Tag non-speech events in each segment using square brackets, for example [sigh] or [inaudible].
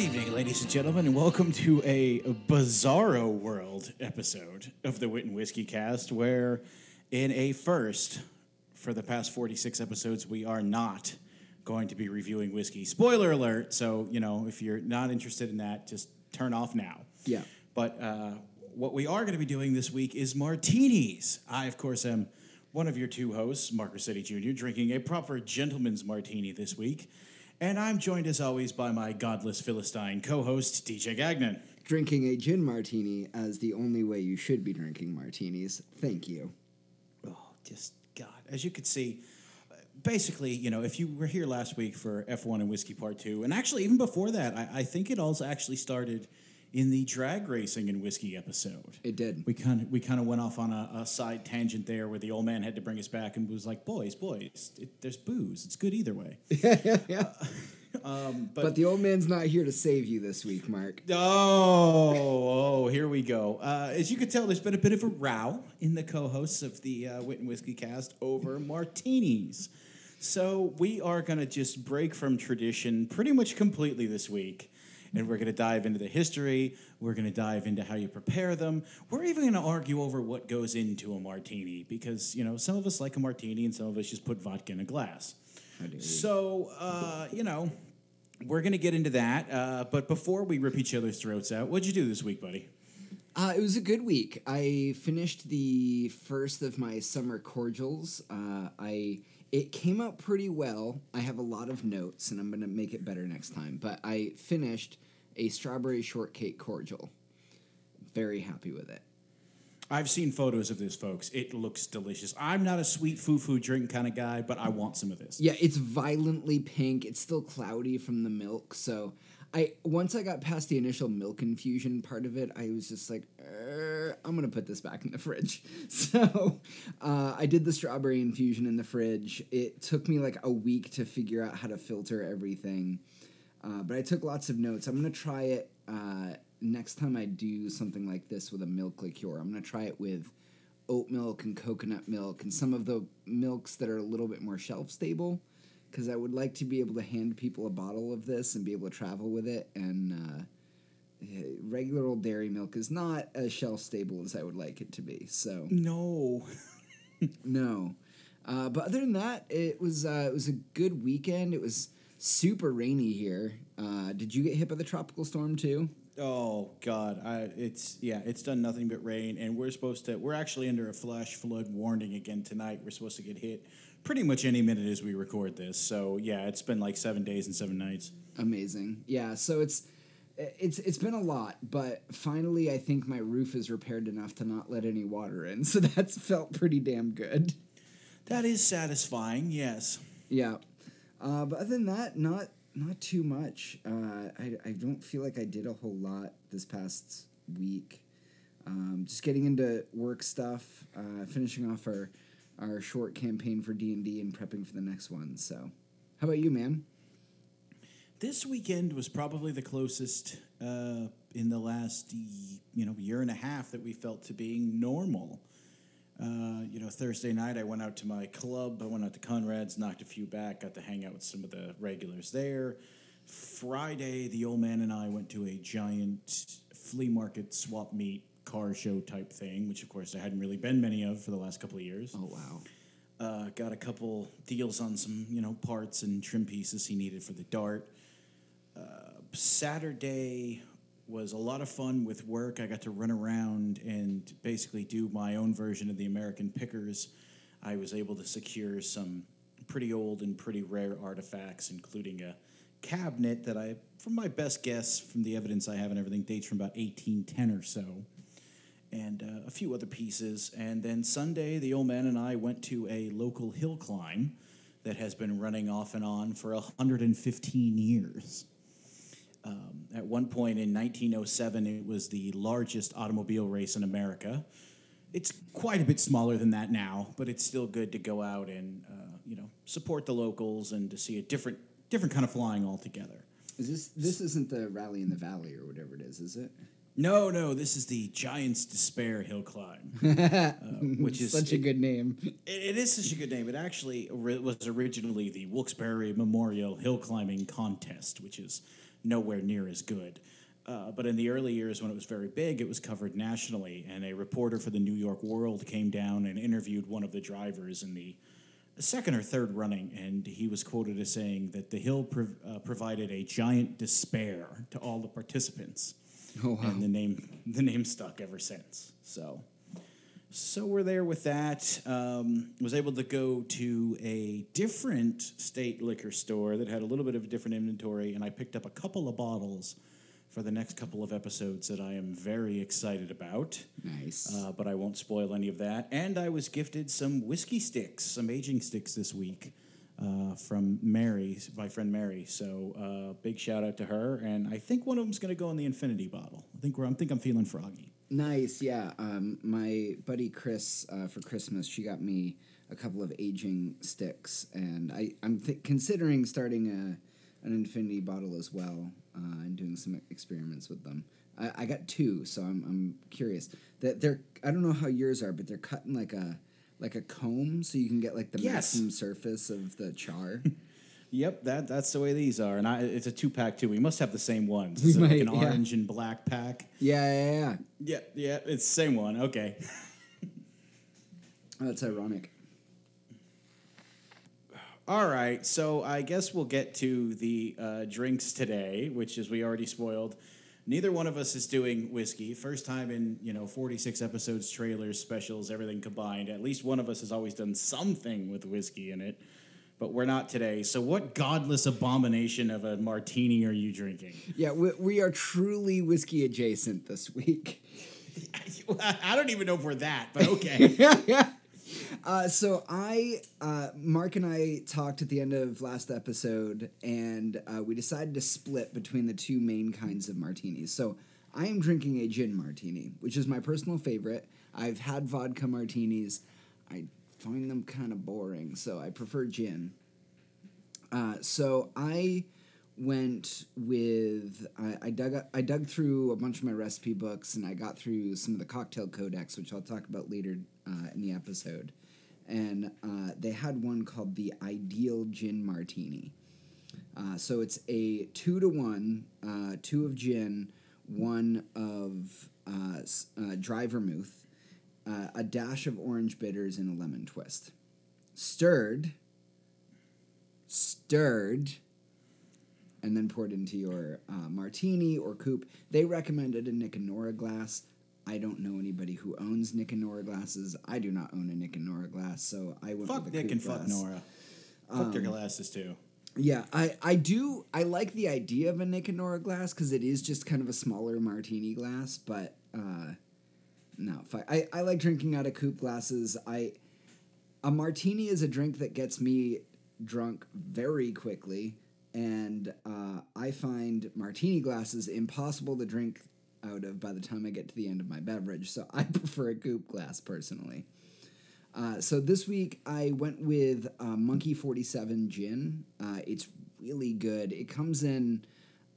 evening, ladies and gentlemen, and welcome to a bizarro world episode of the Wit and Whiskey Cast, where, in a first for the past 46 episodes, we are not going to be reviewing whiskey. Spoiler alert! So, you know, if you're not interested in that, just turn off now. Yeah. But uh, what we are going to be doing this week is martinis. I, of course, am one of your two hosts, Mark Rossetti Jr., drinking a proper gentleman's martini this week. And I'm joined, as always, by my godless Philistine co host, DJ Gagnon. Drinking a gin martini as the only way you should be drinking martinis. Thank you. Oh, just God. As you could see, basically, you know, if you were here last week for F1 and Whiskey Part 2, and actually, even before that, I, I think it also actually started in the drag racing and whiskey episode. It did. We kind of we kind of went off on a, a side tangent there, where the old man had to bring us back and was like, "Boys, boys, it, there's booze. It's good either way." [laughs] yeah. yeah, [laughs] Um, But, the old man's not here to save you this week, Mark. Oh, oh, here we go. Uh, as you can tell, there's been a bit of a row in the co-hosts of the uh, Wit and Whiskey Cast over [laughs] martinis. So we are going to just break from tradition pretty much completely this week. And we're going to dive into the history. We're going to dive into how you prepare them. We're even going to argue over what goes into a martini because, you know, some of us like a martini and some of us just put vodka in a glass. So, uh, you know, we're going to get into that. Uh, but before we rip each other's throats out, what'd you do this week, buddy? Uh, it was a good week. I finished the first of my summer cordials. Uh, I it came out pretty well. I have a lot of notes, and I'm gonna make it better next time. But I finished a strawberry shortcake cordial. Very happy with it. I've seen photos of this, folks. It looks delicious. I'm not a sweet foo-foo drink kind of guy, but I want some of this. Yeah, it's violently pink. It's still cloudy from the milk, so I once I got past the initial milk infusion part of it, I was just like, "Er, I'm gonna put this back in the fridge. [laughs] So uh, I did the strawberry infusion in the fridge. It took me like a week to figure out how to filter everything, uh, but I took lots of notes. I'm gonna try it uh, next time I do something like this with a milk liqueur. I'm gonna try it with oat milk and coconut milk and some of the milks that are a little bit more shelf stable because I would like to be able to hand people a bottle of this and be able to travel with it. And uh, eh, regular old dairy milk is not as shelf stable as I would like it to be. So No. [laughs] no, uh, but other than that, it was uh, it was a good weekend. It was super rainy here. Uh, did you get hit by the tropical storm too? Oh God, I, it's yeah, it's done nothing but rain, and we're supposed to. We're actually under a flash flood warning again tonight. We're supposed to get hit pretty much any minute as we record this. So yeah, it's been like seven days and seven nights. Amazing. Yeah, so it's it's it's been a lot, but finally I think my roof is repaired enough to not let any water in. [laughs] So that's felt pretty damn good. That is satisfying. Yes. Yeah. Uh, but other than that, not not too much. Uh, I I don't feel like I did a whole lot this past week. Um, just getting into work stuff, uh, finishing off our our short campaign for D and D, and prepping for the next one. So, how about you, man? This weekend was probably the closest uh, in the last you know year and a half that we felt to being normal. Uh, you know, Thursday night I went out to my club. I went out to Conrad's, knocked a few back, got to hang out with some of the regulars there. Friday, the old man and I went to a giant flea market swap meet car show type thing, which of course there hadn't really been many of for the last couple of years. Oh wow. Uh, got a couple deals on some, you know, parts and trim pieces he needed for the dart. Uh, Saturday was a lot of fun with work. I got to run around and basically do my own version of the American Pickers. I was able to secure some pretty old and pretty rare artifacts, including a cabinet that I, from my best guess, from the evidence I have and everything, dates from about 1810 or so and uh, a few other pieces. And then Sunday, the old man and I went to a local hill climb that has been running off and on for 115 years. Um, at one point in 1907, it was the largest automobile race in America. It's quite a bit smaller than that now, but it's still good to go out and uh, you know support the locals and to see a different different kind of flying altogether. Is this this isn't the rally in the valley or whatever it is, is it? No, no, this is the Giants Despair Hill Climb, [laughs] uh, which is such a good name. It, it is such a good name. It actually was originally the Wilkes-Barre Memorial Hill Climbing Contest, which is nowhere near as good. Uh, but in the early years when it was very big, it was covered nationally, and a reporter for the New York World came down and interviewed one of the drivers in the second or third running, and he was quoted as saying that the hill prov- uh, provided a giant despair to all the participants, [laughs] Oh, wow. and the name the name stuck ever since. So, so we're there with that. Um, was able to go to a different state liquor store that had a little bit of a different inventory, and I picked up a couple of bottles for the next couple of episodes that I am very excited about. Nice. Uh, but I won't spoil any of that. And I was gifted some whiskey sticks, some aging sticks this week uh, from Mary, my friend Mary. So uh, big shout out to her. And I think one of them's going to go in the infinity bottle. I think we're, I think I'm feeling froggy. Nice, yeah. Um, my buddy Chris uh, for Christmas, she got me a couple of aging sticks, and I I'm th- considering starting a an infinity bottle as well uh, and doing some experiments with them. I, I got two, so I'm I'm curious. That they're I don't know how yours are, but they're cut in like a like a comb, so you can get like the Yes. maximum surface of the char. [laughs] Yep, that that's the way these are, and I, it's a two pack too. We must have the same ones. [laughs] We Is it like an yeah. orange and black pack? yeah, yeah, yeah. Yeah, yeah, it's the same one. Okay. [laughs] That's ironic. All right, so I guess we'll get to the uh, drinks today, which is we already spoiled. Neither one of us is doing whiskey. First time in you know forty six episodes, trailers, specials, everything combined. At least one of us has always done something with whiskey in it, but we're not today. So, what godless abomination of a martini are you drinking? Yeah, we, we are truly whiskey adjacent this week. [laughs] I don't even know if we're that, but okay. [laughs] Uh, so I, uh, Mark and I talked at the end of last episode, and uh, we decided to split between the two main kinds of martinis. So I am drinking a gin martini, which is my personal favorite. I've had vodka martinis. I find them kind of boring, so I prefer gin. Uh, so I went with I, I dug I dug through a bunch of my recipe books and I got through some of the cocktail codex, which I'll talk about later uh, in the episode. And uh, they had one called the Ideal Gin Martini. Uh, so it's a two to one, uh, two of gin, one of uh, uh, dry vermouth, uh, a dash of orange bitters, and a lemon twist. Stirred, stirred, and then poured into your martini or coupe. They recommended a Nick and Nora glass. I don't know anybody who owns Nick and Nora glasses. I do not own a Nick and Nora glass, so I went fuck with Nick and fuck glass. Nora. Fuck their glasses too. Yeah, I, I do. I like the idea of a Nick and Nora glass because it is just kind of a smaller martini glass. But uh, no, fi- I, I like drinking out of coupe glasses. I a martini is a drink that gets me drunk very quickly, and uh, I find martini glasses impossible to drink out of by the time I get to the end of my beverage. So I [laughs] prefer a coupe glass personally. Uh, so this week I went with uh, Monkey Forty Seven Gin. Uh, it's really good. It comes in.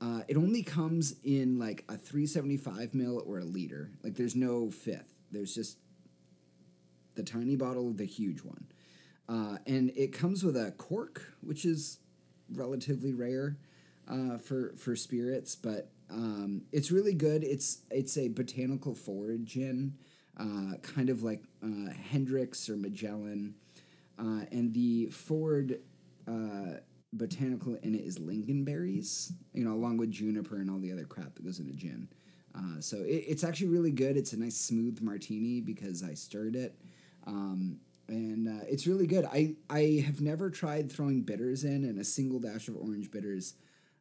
Uh, it only comes in like a three seventy five mil or a liter. Like there's no fifth. There's just the tiny bottle, the huge one, uh, and it comes with a cork, which is relatively rare uh, for for spirits, but um, it's really good. It's it's a botanical forward gin, uh, kind of like uh, Hendrick's or Magellan, uh, and the forward uh, botanical in it is lingonberries, you know, along with juniper and all the other crap that goes into gin. Uh, so it, it's actually really good. It's a nice smooth martini because I stirred it. Um, and uh, it's really good. I, I have never tried throwing bitters in, and a single dash of orange bitters.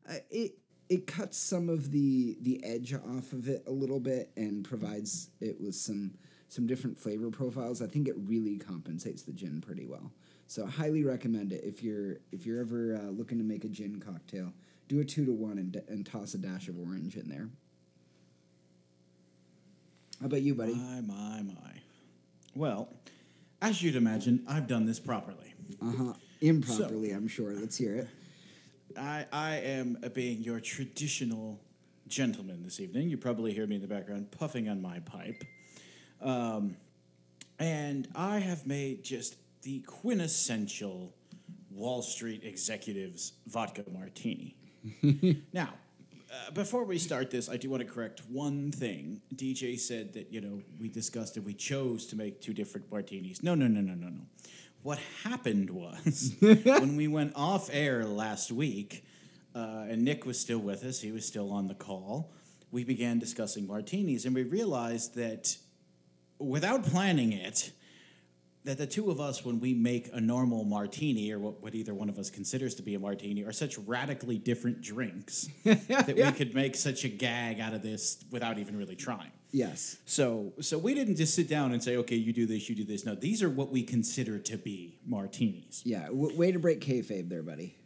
Uh, it it cuts some of the the edge off of it a little bit and provides it with some some different flavor profiles. I think it really compensates the gin pretty well. So I highly recommend it if you're if you're ever uh, looking to make a gin cocktail. Do a two to one and, and toss a dash of orange in there. How about you, buddy? My, my, my. Well, as you'd imagine, I've done this properly. Uh huh. Improperly, I'm sure. Let's hear it. I, I am being your traditional gentleman this evening. You probably hear me in the background puffing on my pipe. Um, and I have made just the quintessential Wall Street executives vodka martini. [laughs] now, uh, before we start this, I do want to correct one thing. DJ said that you know we discussed it. We chose to make two different martinis. No, no, no, no, no, no. What happened was [laughs] when we went off air last week, uh, and Nick was still with us. He was still on the call. We began discussing martinis, and we realized that without planning it, that the two of us, when we make a normal martini, or what, what either one of us considers to be a martini, are such radically different drinks [laughs] that we could make such a gag out of this without even really trying. Yes. So, so we didn't just sit down and say, okay, you do this, you do this. No, these are what we consider to be martinis. Yeah. W- way to break kayfabe there, buddy.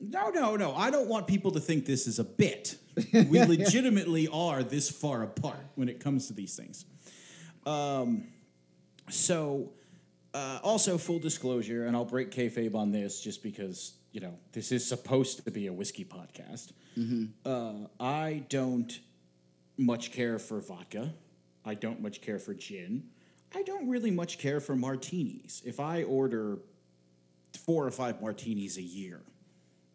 No, no, no. I don't want people to think this is a bit. We [laughs] legitimately are this far apart when it comes to these things. Um, so, uh, also, full disclosure, and I'll break kayfabe on this just because, you know, this is supposed to be a whiskey podcast. Uh, I don't much care for vodka. I don't much care for gin. I don't really much care for martinis. If I order four or five martinis a year,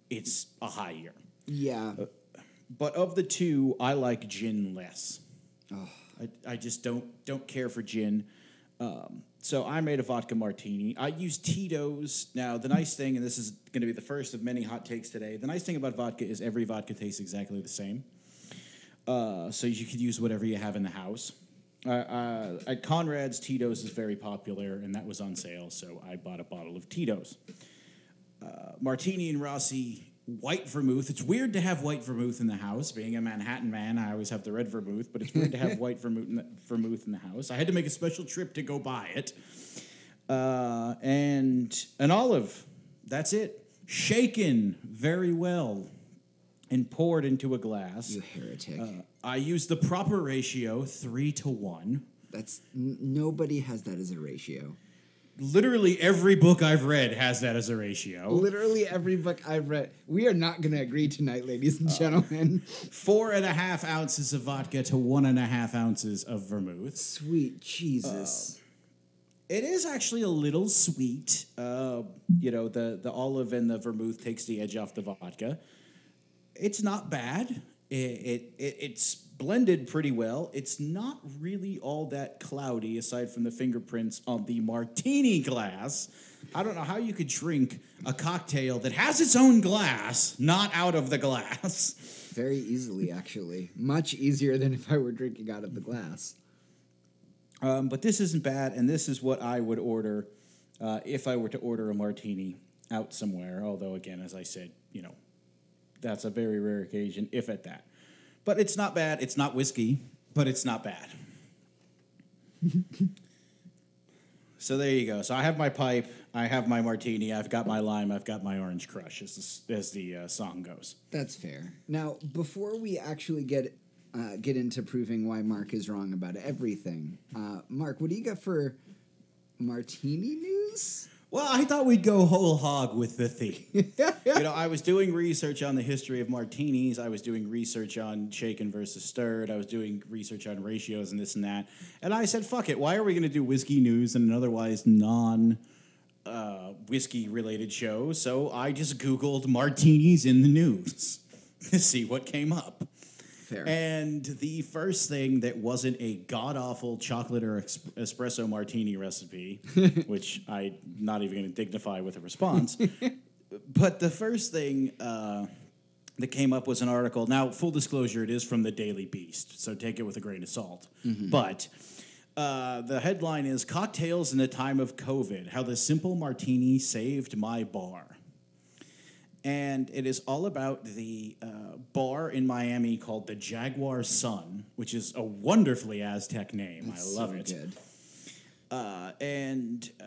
it's a high year. Yeah. But of the two, I like gin less. I, I just don't don't care for gin. Um, so I made a vodka martini. I use Tito's. Now the nice thing, and this is going to be the first of many hot takes today. The nice thing about vodka is every vodka tastes exactly the same. Uh, so you could use whatever you have in the house. Uh, uh, at Conrad's, Tito's is very popular, and that was on sale, so I bought a bottle of Tito's. Uh, Martini and Rossi white vermouth. It's weird to have white vermouth in the house. Being a Manhattan man, I always have the red vermouth, but it's weird to have [laughs] white vermouth in, the, vermouth in the house. I had to make a special trip to go buy it. Uh, and an olive. That's it. Shaken very well and poured into a glass. You heretic. Uh, I used the proper ratio, three to one. That's n- nobody has that as a ratio. Literally every book I've read has that as a ratio. Literally every book I've read. We are not going to agree tonight, ladies and gentlemen. Four and a half ounces of vodka to one and a half ounces of vermouth. Sweet Jesus. It is actually a little sweet. Uh, you know, the, the olive and the vermouth takes the edge off the vodka. It's not bad. It, it, it it's blended pretty well. It's not really all that cloudy, aside from the fingerprints on the martini glass. I don't know how you could drink a cocktail that has its own glass, not out of the glass. Very easily, actually. Much easier than if I were drinking out of the glass. Um, but this isn't bad, and this is what I would order uh, if I were to order a martini out somewhere. Although, again, as I said, you know, that's a very rare occasion, if at that. But it's not bad. It's not whiskey, but it's not bad. [laughs] so there you go. So I have my pipe, I have my martini, I've got my lime, I've got my orange crush, as the, as the uh, song goes. That's fair. Now, before we actually get uh, get into proving why Mark is wrong about everything, uh, Mark, what do you got for martini news? Well, I thought we'd go whole hog with the theme. [laughs] you know, I was doing research on the history of martinis. I was doing research on shaken versus stirred. I was doing research on ratios and this and that. And I said, fuck it. Why are we going to do whiskey news and an otherwise non uh, whiskey related show? So I just Googled martinis in the news [laughs] to see what came up. Fair. And the first thing that wasn't a god awful chocolate or ex- espresso martini recipe, [laughs] which I'm not even going to dignify with a response, [laughs] but the first thing uh, that came up was an article. Now, full disclosure, it is from the Daily Beast, so take it with a grain of salt. But uh, the headline is Cocktails in the Time of COVID How the Simple Martini Saved My Bar and it is all about the uh, bar in Miami called the Jaguar Sun, which is a wonderfully Aztec name. I love So it. Good. Uh, and uh,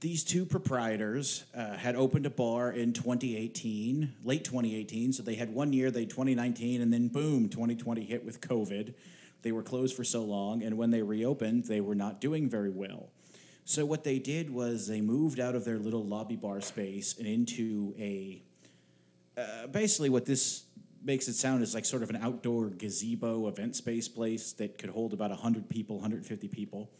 these two proprietors uh, had opened a bar in 2018, late 2018. So they had one year, they 2019, and then boom, 2020 hit with COVID. They were closed for so long, and when they reopened, they were not doing very well. So what they did was they moved out of their little lobby bar space and into a uh, basically what this makes it sound is like sort of an outdoor gazebo event space place that could hold about 100 people 150 people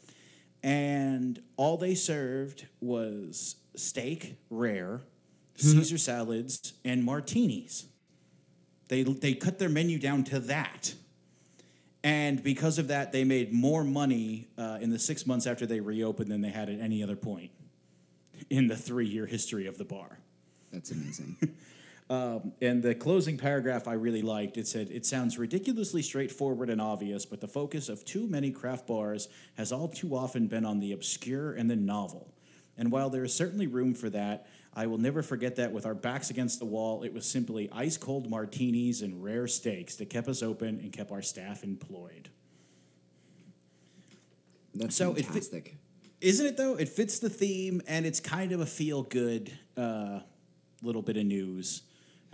and all they served was steak rare [laughs] caesar salads and martinis They they cut their menu down to that, and because of that, they made more money uh, in the six months after they reopened than they had at any other point in the three year history of the bar. That's amazing. [laughs] Um, and the closing paragraph I really liked. It said, It sounds ridiculously straightforward and obvious, but the focus of too many craft bars has all too often been on the obscure and the novel. And while there is certainly room for that, I will never forget that with our backs against the wall, it was simply ice cold martinis and rare steaks that kept us open and kept our staff employed. That's So it fi- fantastic. Isn't it though? It fits the theme and it's kind of a feel good uh, little bit of news.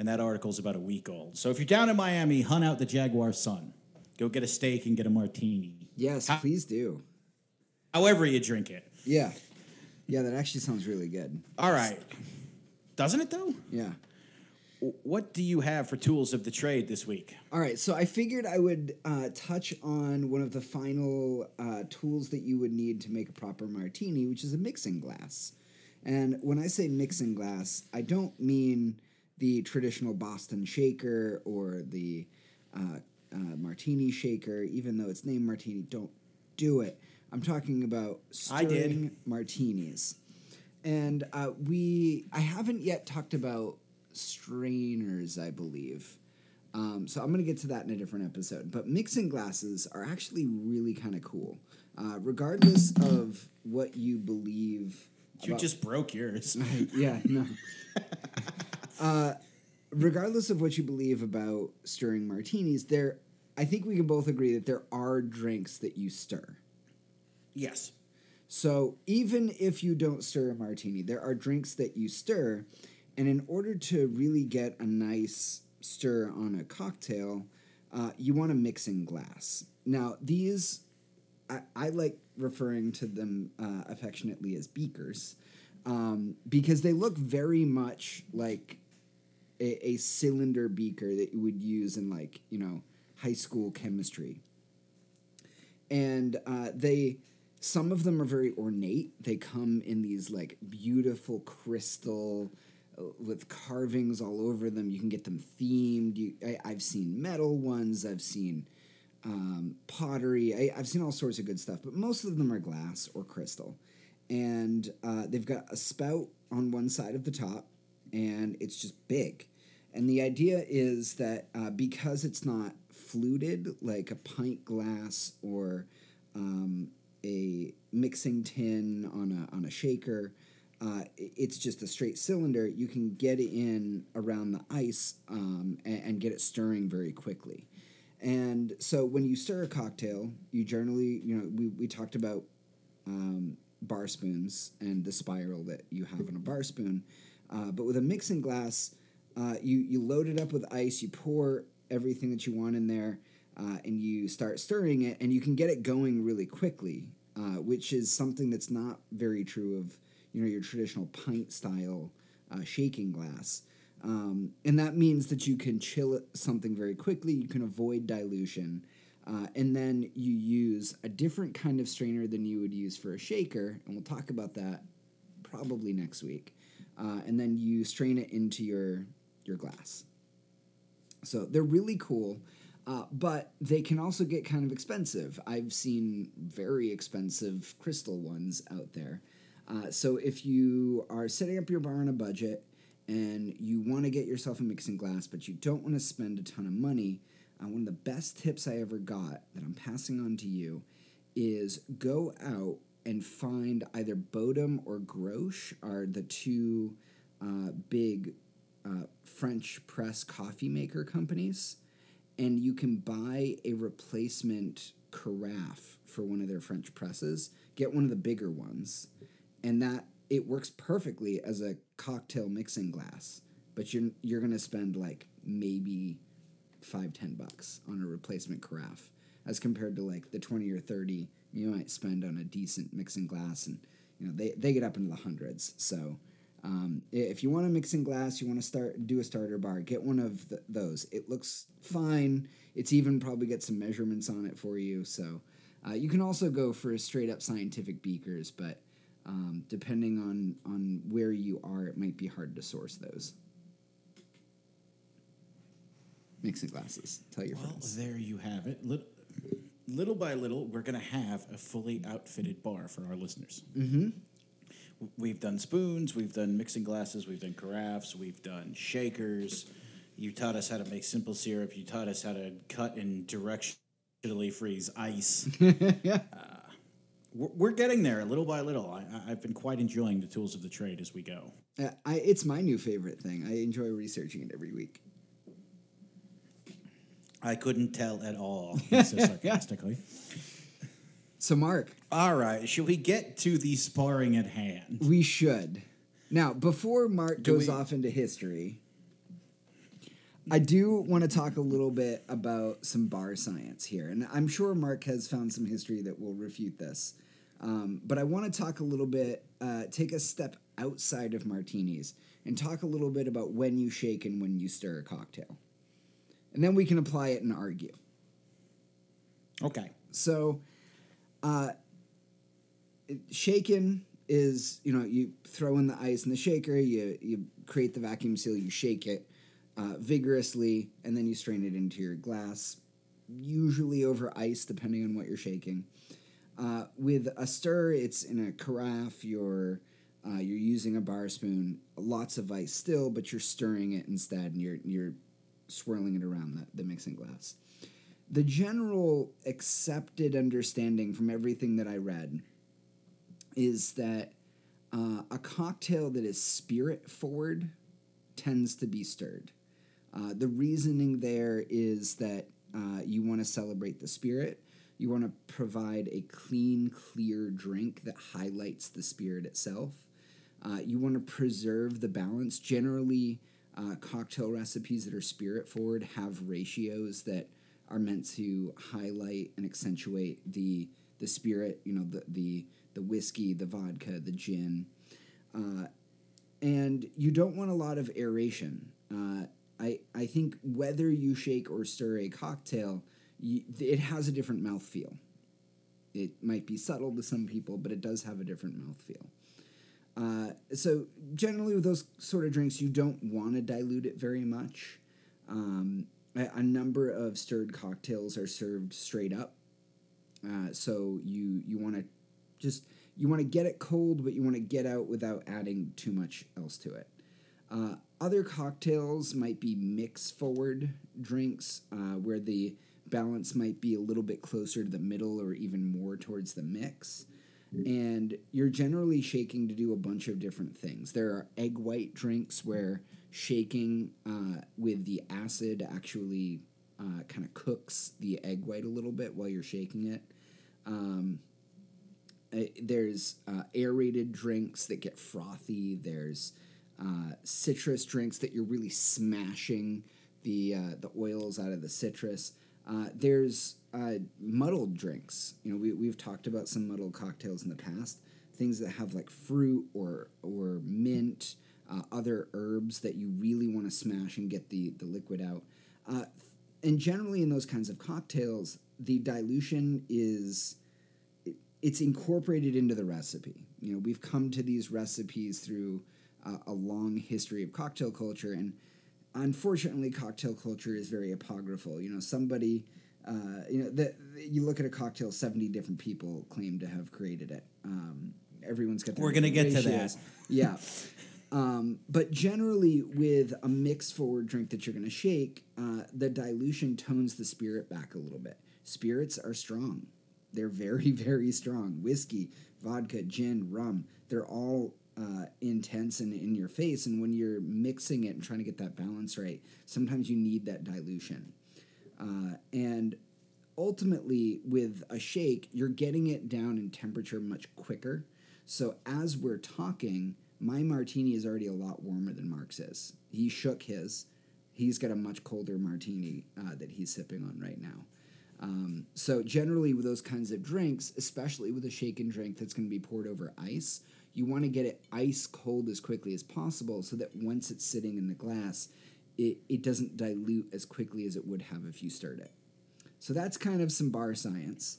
And that article is about a week old. So if you're down in Miami, hunt out the Jaguar Sun. Go get a steak and get a martini. yes, How- please do. However you drink it. Yeah. Yeah, that actually sounds really good. All right. Doesn't it though? Yeah. What do you have for tools of the trade this week? All right, so I figured I would uh, touch on one of the final uh, tools that you would need to make a proper martini, which is a mixing glass. And when I say mixing glass, I don't mean the traditional Boston shaker or the uh, uh, martini shaker, even though it's named martini. Don't do it. I'm talking about stirring martinis. And uh, we, I haven't yet talked about strainers, I believe. Um, so I'm going to get to that in a different episode. But mixing glasses are actually really kind of cool. Uh, regardless of what you believe. You about- just broke yours. [laughs] yeah, no. [laughs] uh, regardless of what you believe about stirring martinis, there, I think we can both agree that there are drinks that you stir. yes. So even if you don't stir a martini, there are drinks that you stir, and in order to really get a nice stir on a cocktail, uh, you want a mixing glass. Now these, I, I like referring to them uh, affectionately as beakers, um, because they look very much like a, a cylinder beaker that you would use in like you know high school chemistry. And uh, they some of them are very ornate. They come in these like beautiful crystal uh, with carvings all over them. You can get them themed. You, I, i've seen metal ones. I've seen um, pottery. I, i've seen all sorts of good stuff but most of them are glass or crystal. And uh, they've got a spout on one side of the top and it's just big and the idea is that uh, because it's not fluted like a pint glass or um, a mixing tin on a, on a shaker, uh, it's just a straight cylinder. You can get it in around the ice um, and, and get it stirring very quickly. And so when you stir a cocktail, you generally, you know, we, we talked about um, bar spoons and the spiral that you have on a bar spoon. Uh, but with a mixing glass, uh, you, you load it up with ice, you pour everything that you want in there, uh, and you start stirring it, and you can get it going really quickly, uh, which is something that's not very true of you know your traditional pint style uh, shaking glass. Um, and that means that you can chill something very quickly. You can avoid dilution, uh, and then you use a different kind of strainer than you would use for a shaker, and we'll talk about that probably next week. Uh, and then you strain it into your your glass. So they're really cool, uh, but they can also get kind of expensive. I've seen very expensive crystal ones out there. Uh, so if you are setting up your bar on a budget and you want to get yourself a mixing glass, but you don't want to spend a ton of money, uh, one of the best tips I ever got that I'm passing on to you is go out and find either Bodum or Grosche are the two uh, big uh, French press coffee maker companies, and you can buy a replacement carafe for one of their French presses. Get one of the bigger ones, and that it works perfectly as a cocktail mixing glass. But you're you're gonna spend like maybe five ten bucks on a replacement carafe, as compared to like the twenty or thirty you might spend on a decent mixing glass, and you know they they get up into the hundreds. So. Um, if you want a mixing glass, you want to start do a starter bar, get one of th- those. It looks fine. It's even probably get some measurements on it for you. So uh, you can also go for a straight up scientific beakers, but um, depending on on where you are, it might be hard to source those. mixing glasses. Tell your friends. Well, friends. there you have it. Little, by little, we're going to have a fully outfitted bar for our listeners. Mm-hmm. We've done spoons, we've done mixing glasses, we've done carafes, we've done shakers. You taught us how to make simple syrup. You taught us how to cut and directionally freeze ice. [laughs] Uh, we're, we're getting there little by little. I- I've been quite enjoying the tools of the trade as we go. Uh, I, it's my new favorite thing. I enjoy researching it every week. I couldn't tell at all, [laughs] he says sarcastically. So, Mark, All right, should we get to the sparring at hand? we should. Now, before Mark Do goes we- off into history, I do want to talk a little bit about some bar science here. And I'm sure Mark has found some history that will refute this. Um, but I want to talk a little bit, uh, take a step outside of martinis and talk a little bit about when you shake and when you stir a cocktail. And then we can apply it and argue. Okay. So, uh, shaken is you know you throw in the ice in the shaker, you you create the vacuum seal, you shake it uh, vigorously, and then you strain it into your glass, usually over ice, depending on what you're shaking. Uh, with a stir, it's in a carafe. You're uh, you're using a bar spoon, lots of ice still, but you're stirring it instead, and you're you're swirling it around the, the mixing glass the general accepted understanding from everything that I read is that uh, a cocktail that is spirit forward tends to be stirred. Uh, the reasoning there is that uh, you want to celebrate the spirit. You want to provide a clean, clear drink that highlights the spirit itself. Uh, you want to preserve the balance. Generally, uh, cocktail recipes that are spirit forward have ratios that are meant to highlight and accentuate the the spirit. You know, the the the whiskey, the vodka, the gin, uh, and you don't want a lot of aeration. Uh, I I think whether you shake or stir a cocktail, you, it has a different mouthfeel. It might be subtle to some people, but it does have a different mouthfeel. Uh, so generally, with those sort of drinks, you don't want to dilute it very much. Um, a, a number of stirred cocktails are served straight up. Uh, so you you want to just you want to get it cold, but you want to get out without adding too much else to it. Uh, other cocktails might be mix forward drinks uh, where the balance might be a little bit closer to the middle or even more towards the mix. And you're generally shaking to do a bunch of different things. There are egg white drinks where shaking uh, with the acid actually uh, kind of cooks the egg white a little bit while you're shaking it. Um, uh, there's uh, aerated drinks that get frothy. There's uh, citrus drinks that you're really smashing the uh, the oils out of the citrus. Uh, there's uh, muddled drinks. You know, we we've talked about some muddled cocktails in the past. Things that have like fruit or or mint, uh, other herbs that you really want to smash and get the the liquid out. Uh, and generally, in those kinds of cocktails, the dilution is it's incorporated into the recipe. You know, we've come to these recipes through uh, a long history of cocktail culture, and unfortunately, cocktail culture is very apocryphal. You know, somebody, uh, you know, that you look at a cocktail, seventy different people claim to have created it. Um, everyone's got. Their We're gonna get to that. Yeah. Um, but generally, with a mixed forward drink that you're going to shake, uh, the dilution tones the spirit back a little bit. Spirits are strong. They're very, [laughs] very strong. Whiskey, vodka, gin, rum, they're all uh, intense and in your face. And when you're mixing it and trying to get that balance right, sometimes you need that dilution. Uh, and ultimately, with a shake, you're getting it down in temperature much quicker. So as we're talking, my martini is already a lot warmer than Mark's is. He shook his. He's got a much colder martini uh, that he's sipping on right now. Um, so generally, with those kinds of drinks, especially with a shaken drink that's going to be poured over ice, you want to get it ice cold as quickly as possible, so that once it's sitting in the glass, it, it doesn't dilute as quickly as it would have if you stirred it. So that's kind of some bar science.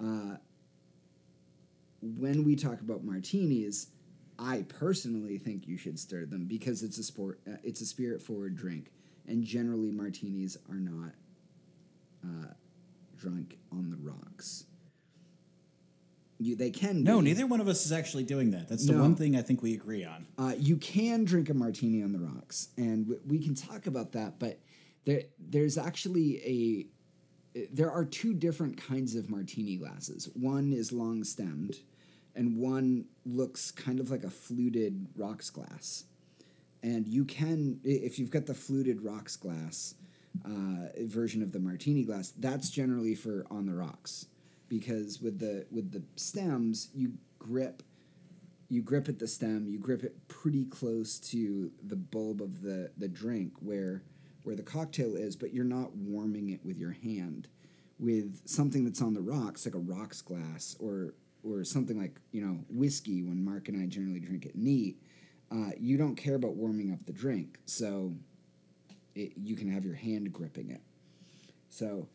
Uh, when we talk about martinis, I personally think you should stir them because it's a sport. Uh, it's a spirit forward drink. and generally martinis are not uh, drunk on the rocks. You, they can No, be. neither one of us is actually doing that. That's the No. one thing I think we agree on. Uh, you can drink a martini on the rocks, and w- we can talk about that. But there, there's actually a, there are two different kinds of martini glasses. One is long stemmed, and one looks kind of like a fluted rocks glass. And you can, if you've got the fluted rocks glass uh, version of the martini glass, that's generally for on the rocks, because with the with the stems you grip you grip at the stem, you grip it pretty close to the bulb of the, the drink where where the cocktail is, but you're not warming it with your hand. With something that's on the rocks, like a rocks glass or or something like, you know, whiskey when Mark and I generally drink it neat, uh, you don't care about warming up the drink. So it, you can have your hand gripping it. So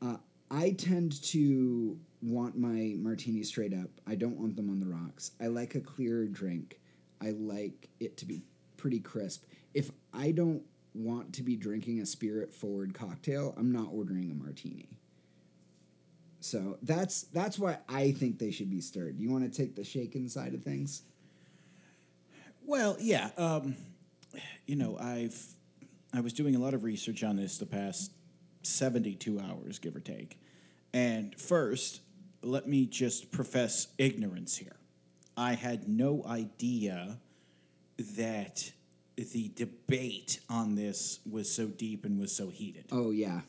uh, I tend to want my martini straight up. I don't want them on the rocks. I like a clearer drink. I like it to be pretty crisp. If I don't want to be drinking a spirit forward cocktail, I'm not ordering a martini. So that's that's why I think they should be stirred. You want to take the shaken side of things? Well, yeah. Um, you know, I've I was doing a lot of research on this the past seventy-two hours, give or take. And first, let me just profess ignorance here. I had no idea that the debate on this was so deep and was so heated. Oh yeah.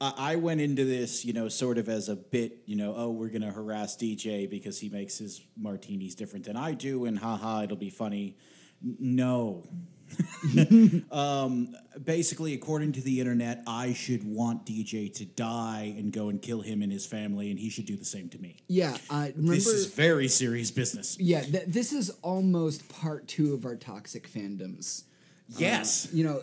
I I went into this, you know, sort of as a bit, you know, oh, we're gonna harass DJ because he makes his martinis different than I do, and haha, it'll be funny. No. [laughs] um, basically, according to the internet, I should want DJ to die and go and kill him and his family, and he should do the same to me. Yeah. Uh, remember, This is very serious business. yeah. Th- this is almost part two of our toxic fandoms. Yes. you know,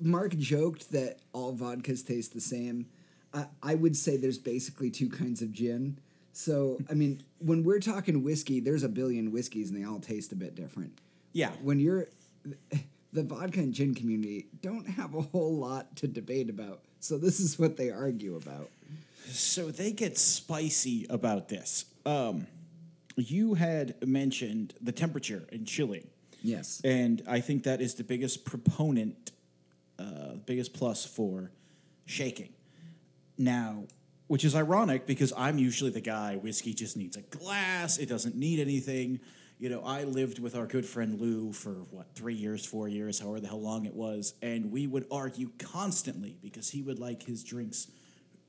Mark joked that all vodkas taste the same. I, I would say there's basically two kinds of gin. So, I mean, when we're talking whiskey, there's a billion whiskeys and they all taste a bit different. yeah. When you're [laughs] the vodka and gin community don't have a whole lot to debate about. So this is what they argue about. So they get spicy about this. Um, you had mentioned the temperature and chilling. Yes. And I think that is the biggest proponent, uh, biggest plus for shaking. Now, which is ironic because I'm usually the guy, whiskey just needs a glass, it doesn't need anything. You know, I lived with our good friend Lou for what, three years, four years, however the hell long it was, and we would argue constantly because he would like his drinks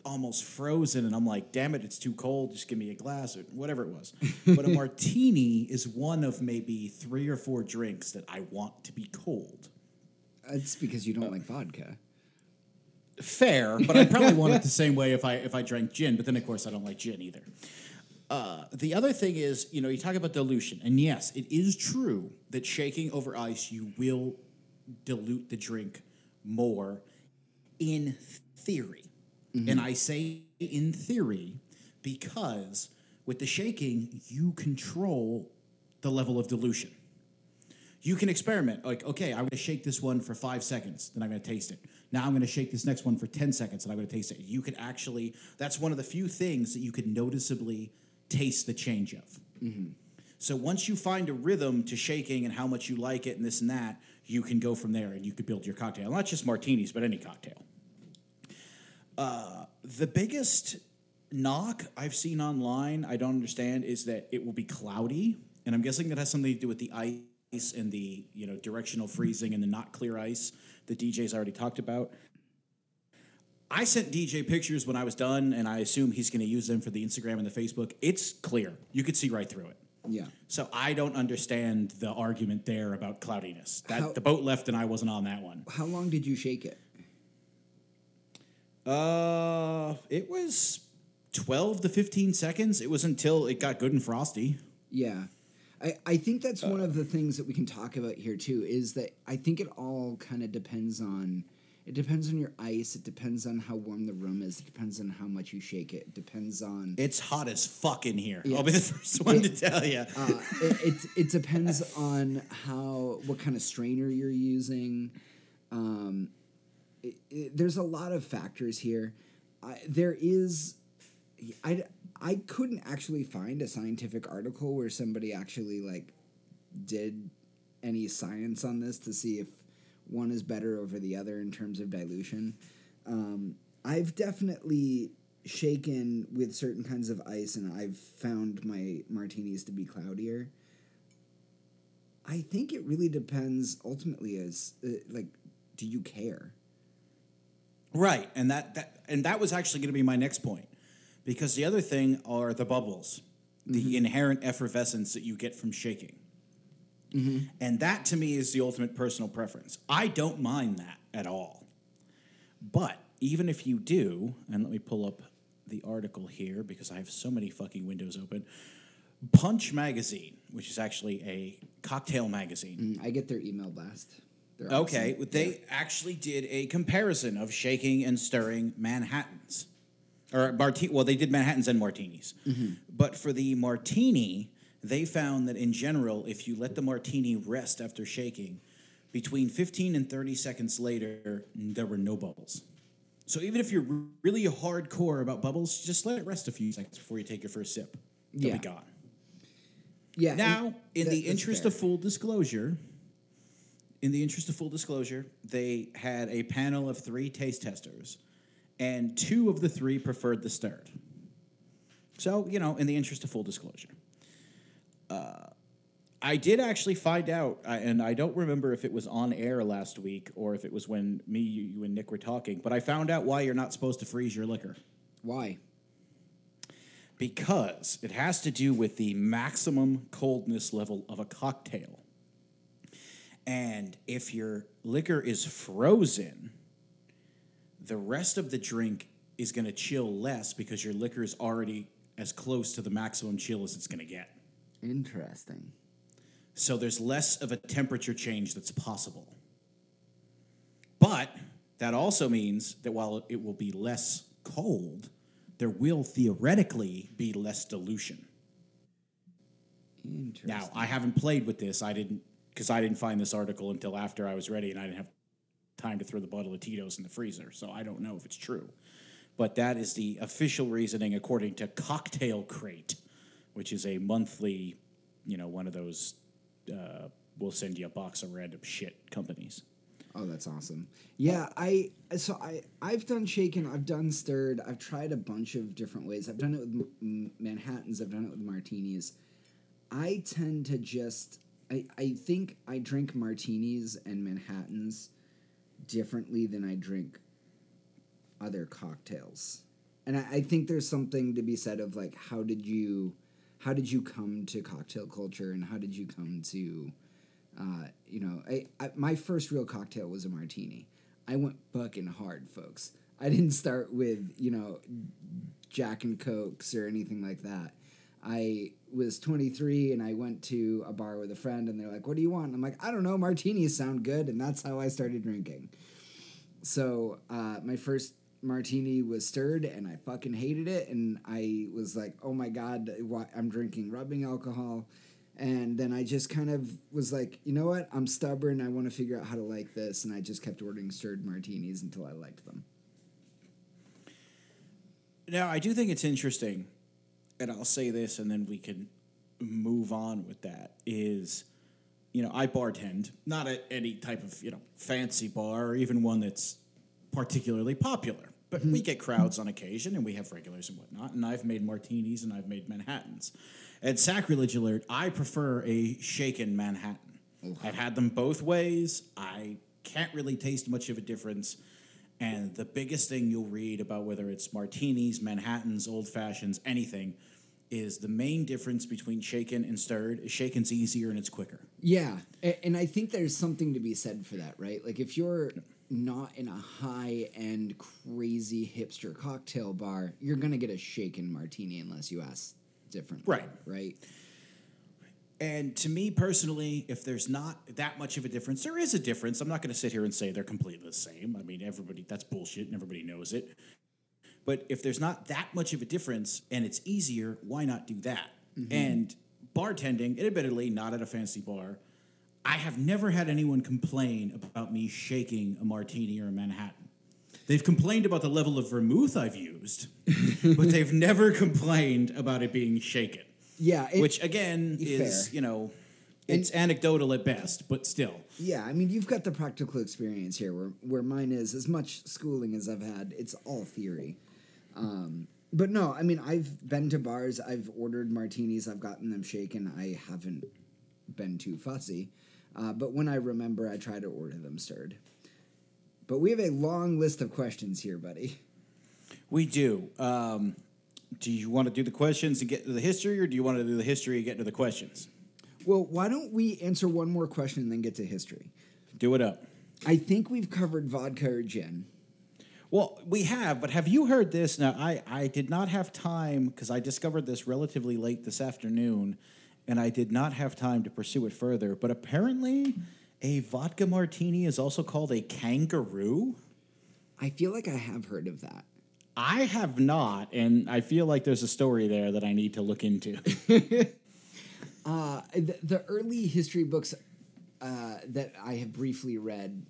almost frozen, and I'm like, damn it, it's too cold, just give me a glass, or whatever it was. [laughs] But a martini is one of maybe three or four drinks that I want to be cold. It's because you don't like vodka. Fair, but I probably want it the same way if I if I drank gin. But then, of course, I don't like gin either. Uh, the other thing is, you know, you talk about dilution, and yes, it is true that shaking over ice you will dilute the drink more, in theory. And I say in theory because with the shaking you control the level of dilution you can experiment. Like, okay, I'm going to shake this one for five seconds, then I'm going to taste it. Now I'm going to shake this next one for 10 seconds, and I'm going to taste it. You can actually, that's one of the few things that you can noticeably taste the change of. So once you find a rhythm to shaking and how much you like it and this and that, you can go from there and you could build your cocktail. Not just martinis, but any cocktail. Uh, the biggest knock I've seen online, I don't understand, is that it will be cloudy, and I'm guessing that has something to do with the ice and the you know directional freezing and the not clear ice that DJ's already talked about. I sent DJ pictures when I was done, and I assume he's going to use them for the Instagram and the Facebook. It's clear; you could see right through it. Yeah. So I don't understand the argument there about cloudiness. That How- the boat left, and I wasn't on that one. How long did you shake it? Uh, it was twelve to fifteen seconds. It was until it got good and frosty. Yeah. I, I think that's one of the things that we can talk about here too is that I think it all kind of depends on it depends on your ice, it depends on how warm the room is, it depends on how much you shake it, it depends on It's hot as fuck in here. Yeah. I'll be the first one to tell you. uh, it, it, it depends on how what kind of strainer you're using. Um, it, it, there's a lot of factors here. I, there is, I I couldn't actually find a scientific article where somebody actually like did any science on this to see if one is better over the other in terms of dilution. Um, I've definitely shaken with certain kinds of ice, and I've found my martinis to be cloudier. I think it really depends. Ultimately, is uh, like, do you care? Right, and that, that and that was actually going to be my next point, because the other thing are the bubbles, the inherent effervescence that you get from shaking, and that to me is the ultimate personal preference. I don't mind that at all, but even if you do, and let me pull up the article here because I have so many fucking windows open. Punch magazine, which is actually a cocktail magazine. Mm, I get their email blast. They're Okay, awesome. they actually did a comparison of shaking and stirring Manhattans. Or marti- well, they did Manhattans and martinis. But for the martini, they found that in general, if you let the martini rest after shaking, between 15 and 30 seconds later, there were no bubbles. So even if you're really hardcore about bubbles, just let it rest a few seconds before you take your first sip. They'll Yeah. be gone. Yeah. Now, in that- the interest fair. of full disclosure, in the interest of full disclosure, they had a panel of three taste testers, and two of the three preferred the stirred. So, you know, in the interest of full disclosure. Uh, I did actually find out, and I don't remember if it was on air last week or if it was when me, you, you and Nick were talking, but I found out why you're not supposed to freeze your liquor why? because it has to do with the maximum coldness level of a cocktail. And if your liquor is frozen, the rest of the drink is going to chill less because your liquor is already as close to the maximum chill as it's going to get. Interesting. So there's less of a temperature change that's possible. But that also means that while it will be less cold, there will theoretically be less dilution. Interesting. Now, I haven't played with this. I didn't because I didn't find this article until after I was ready and I didn't have time to throw the bottle of Tito's in the freezer. So I don't know if it's true. But that is the official reasoning according to Cocktail Crate, which is a monthly, you know, one of those uh, we'll send you a box of random shit companies. Oh, that's awesome. Yeah, I so I I've done shaken, I've done stirred, I've tried a bunch of different ways. I've done it with m- Manhattans, I've done it with martinis. I tend to just I I think I drink martinis and Manhattans differently than I drink other cocktails. And I, I think there's something to be said of like how did you how did you come to cocktail culture and how did you come to uh, you know, I, I, my first real cocktail was a martini. I went fucking hard, folks. I didn't start with, you know, Jack and Cokes or anything like that. I was 23 and I went to a bar with a friend and they're like, What do you want? And I'm like, I don't know, martinis sound good. And that's how I started drinking. So uh, my first martini was stirred and I fucking hated it. And I was like, Oh my God, I'm drinking rubbing alcohol. And then I just kind of was like, you know what? I'm stubborn. I want to figure out how to like this. And I just kept ordering stirred martinis until I liked them. Now, I do think it's interesting, and I'll say this and then we can move on with that, is, you know, I bartend, not at any type of, you know, fancy bar or even one that's particularly popular. But we get crowds on occasion and we have regulars and whatnot. And I've made martinis and I've made Manhattans. And sacrilege alert, I prefer a shaken Manhattan. I've had them both ways. I can't really taste much of a difference. And the biggest thing you'll read about whether it's martinis, Manhattans, old fashions, anything, is the main difference between shaken and stirred is shaken's easier and it's quicker. Yeah. And I think there's something to be said for that, right? Like if you're not in a high end, crazy hipster cocktail bar, you're going to get a shaken martini unless you ask differently. Right. Right. And to me personally, if there's not that much of a difference, there is a difference. I'm not going to sit here and say they're completely the same. I mean, everybody, that's bullshit and everybody knows it. But if there's not that much of a difference and it's easier, why not do that? Mm-hmm. And bartending, admittedly, not at a fancy bar, I have never had anyone complain about me shaking a martini or a Manhattan. They've complained about the level of vermouth I've used, [laughs] but they've never complained about it being shaken. Yeah, it- which again is Fair. you know, it's anecdotal at best, but still. Yeah, I mean, you've got the practical experience here, where where mine is as much schooling as I've had. It's all theory. Um, but no, I mean, I've been to bars, I've ordered martinis, I've gotten them shaken. I haven't been too fussy, uh, but when I remember, I try to order them stirred. But we have a long list of questions here, buddy. We do. Um, do you want to do the questions and get to the history, or do you want to do the history and get to the questions? Well, why don't we answer one more question and then get to history? Do it up. I think we've covered vodka or gin. Well, we have, but have you heard this? Now, I, I did not have time because I discovered this relatively late this afternoon, and I did not have time to pursue it further. But apparently, a vodka martini is also called a kangaroo. I feel like I have heard of that. I have not, and I feel like there's a story there that I need to look into. [laughs] Uh, the, the early history books uh, that I have briefly read,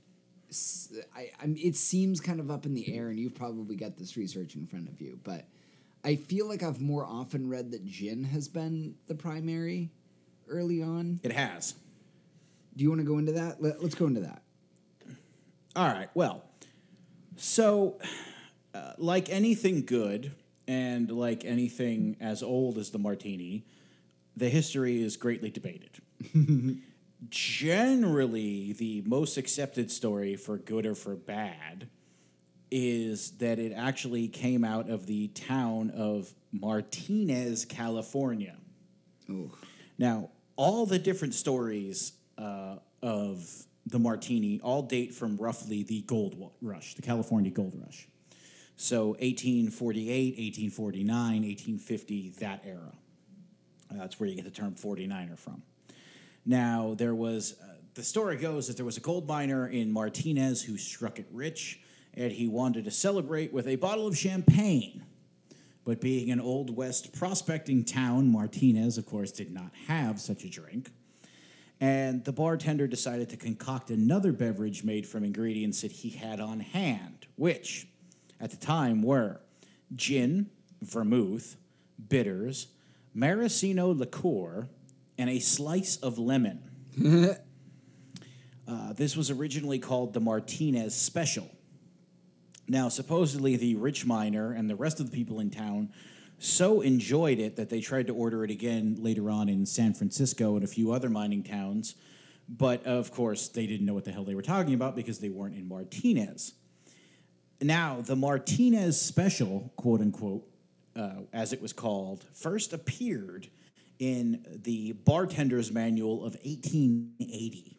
I, I mean, it seems kind of up in the air, and you've probably got this research in front of you, but I feel like I've more often read that gin has been the primary early on. it has. Do you want to go into that? Let, let's go into that. All right. Well, so uh, like anything good and like anything as old as the martini, the history is greatly debated. [laughs] Generally, the most accepted story for good or for bad is that it actually came out of the town of Martinez, California. Oh, Now, all the different stories uh, of the martini all date from roughly the gold rush, the California gold rush. So 1848, 1849, 1850, that era. Uh, that's where you get the term 49er from. Now, there was, uh, the story goes that there was a gold miner in Martinez who struck it rich, and he wanted to celebrate with a bottle of champagne. But being an Old West prospecting town, Martinez, of course, did not have such a drink. And the bartender decided to concoct another beverage made from ingredients that he had on hand, which at the time were gin, vermouth, bitters, maraschino liqueur, and a slice of lemon. [laughs] Uh, this was originally called the Martinez Special. Now, supposedly, the rich miner and the rest of the people in town so enjoyed it that they tried to order it again later on in San Francisco and a few other mining towns. But of course, they didn't know what the hell they were talking about because they weren't in Martinez. Now, the Martinez Special, quote unquote, uh, as it was called, first appeared in the Bartender's Manual of 1880.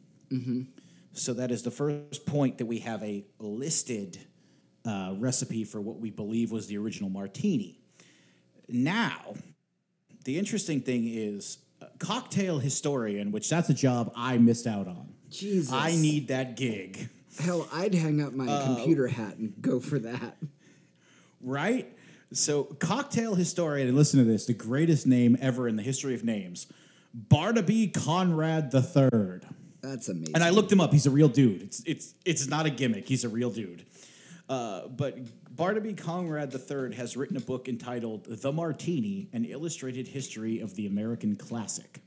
So that is the first point that we have a listed uh, recipe for what we believe was the original martini. Now, the interesting thing is, uh, cocktail historian, which that's a job I missed out on. Jesus. I need that gig, Hell, I'd hang up my Uh, computer hat and go for that. right? So, cocktail historian, and listen to this the greatest name ever in the history of names Barnaby Conrad III. That's amazing. And I looked him up. He's a real dude. It's it's it's not a gimmick. He's a real dude. Uh, but Barnaby Conrad III has written a book entitled "The Martini: An Illustrated History of the American Classic,"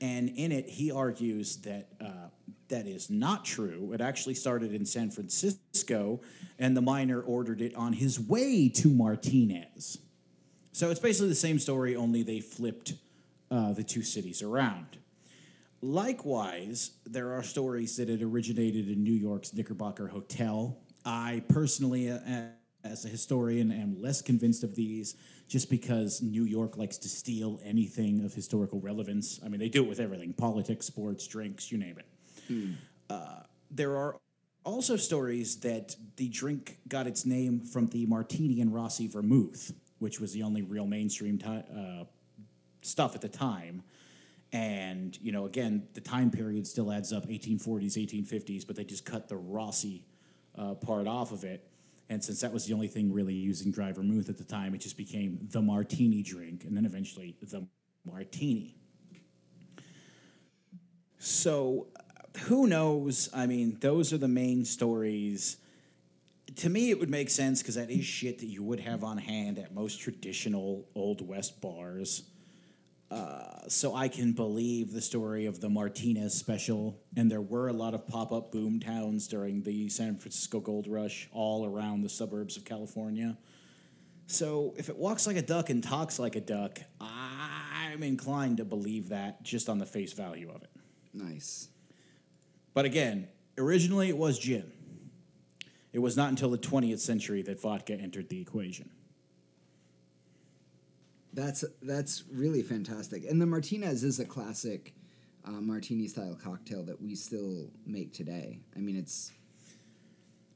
and in it he argues that uh, that is not true. It actually started in San Francisco, and the miner ordered it on his way to Martinez. So it's basically the same story, only they flipped uh, the two cities around. Likewise, there are stories that it originated in New York's Knickerbocker Hotel. I personally, uh, as a historian, am less convinced of these just because New York likes to steal anything of historical relevance. I mean, they do it with everything politics, sports, drinks, you name it. Uh, there are also stories that the drink got its name from the Martini and Rossi vermouth, which was the only real mainstream ti uh, stuff at the time. And, you know, again, the time period still adds up 1840s, 1850s, but they just cut the Rossi uh, part off of it. And since that was the only thing really using dry vermouth at the time, it just became the martini drink and then eventually the martini. So, who knows? I mean, those are the main stories. to me, it would make sense because that is shit that you would have on hand at most traditional Old West bars. Uh, so I can believe the story of the Martinez special, and there were a lot of pop-up boom towns during the San Francisco Gold Rush, all around the suburbs of California. So if it walks like a duck and talks like a duck, I'm inclined to believe that just on the face value of it. Nice. But again, originally it was gin. It was not until the 20th century that vodka entered the equation. That's that's really fantastic. And the Martinez is a classic uh, martini style cocktail that we still make today. I mean, it's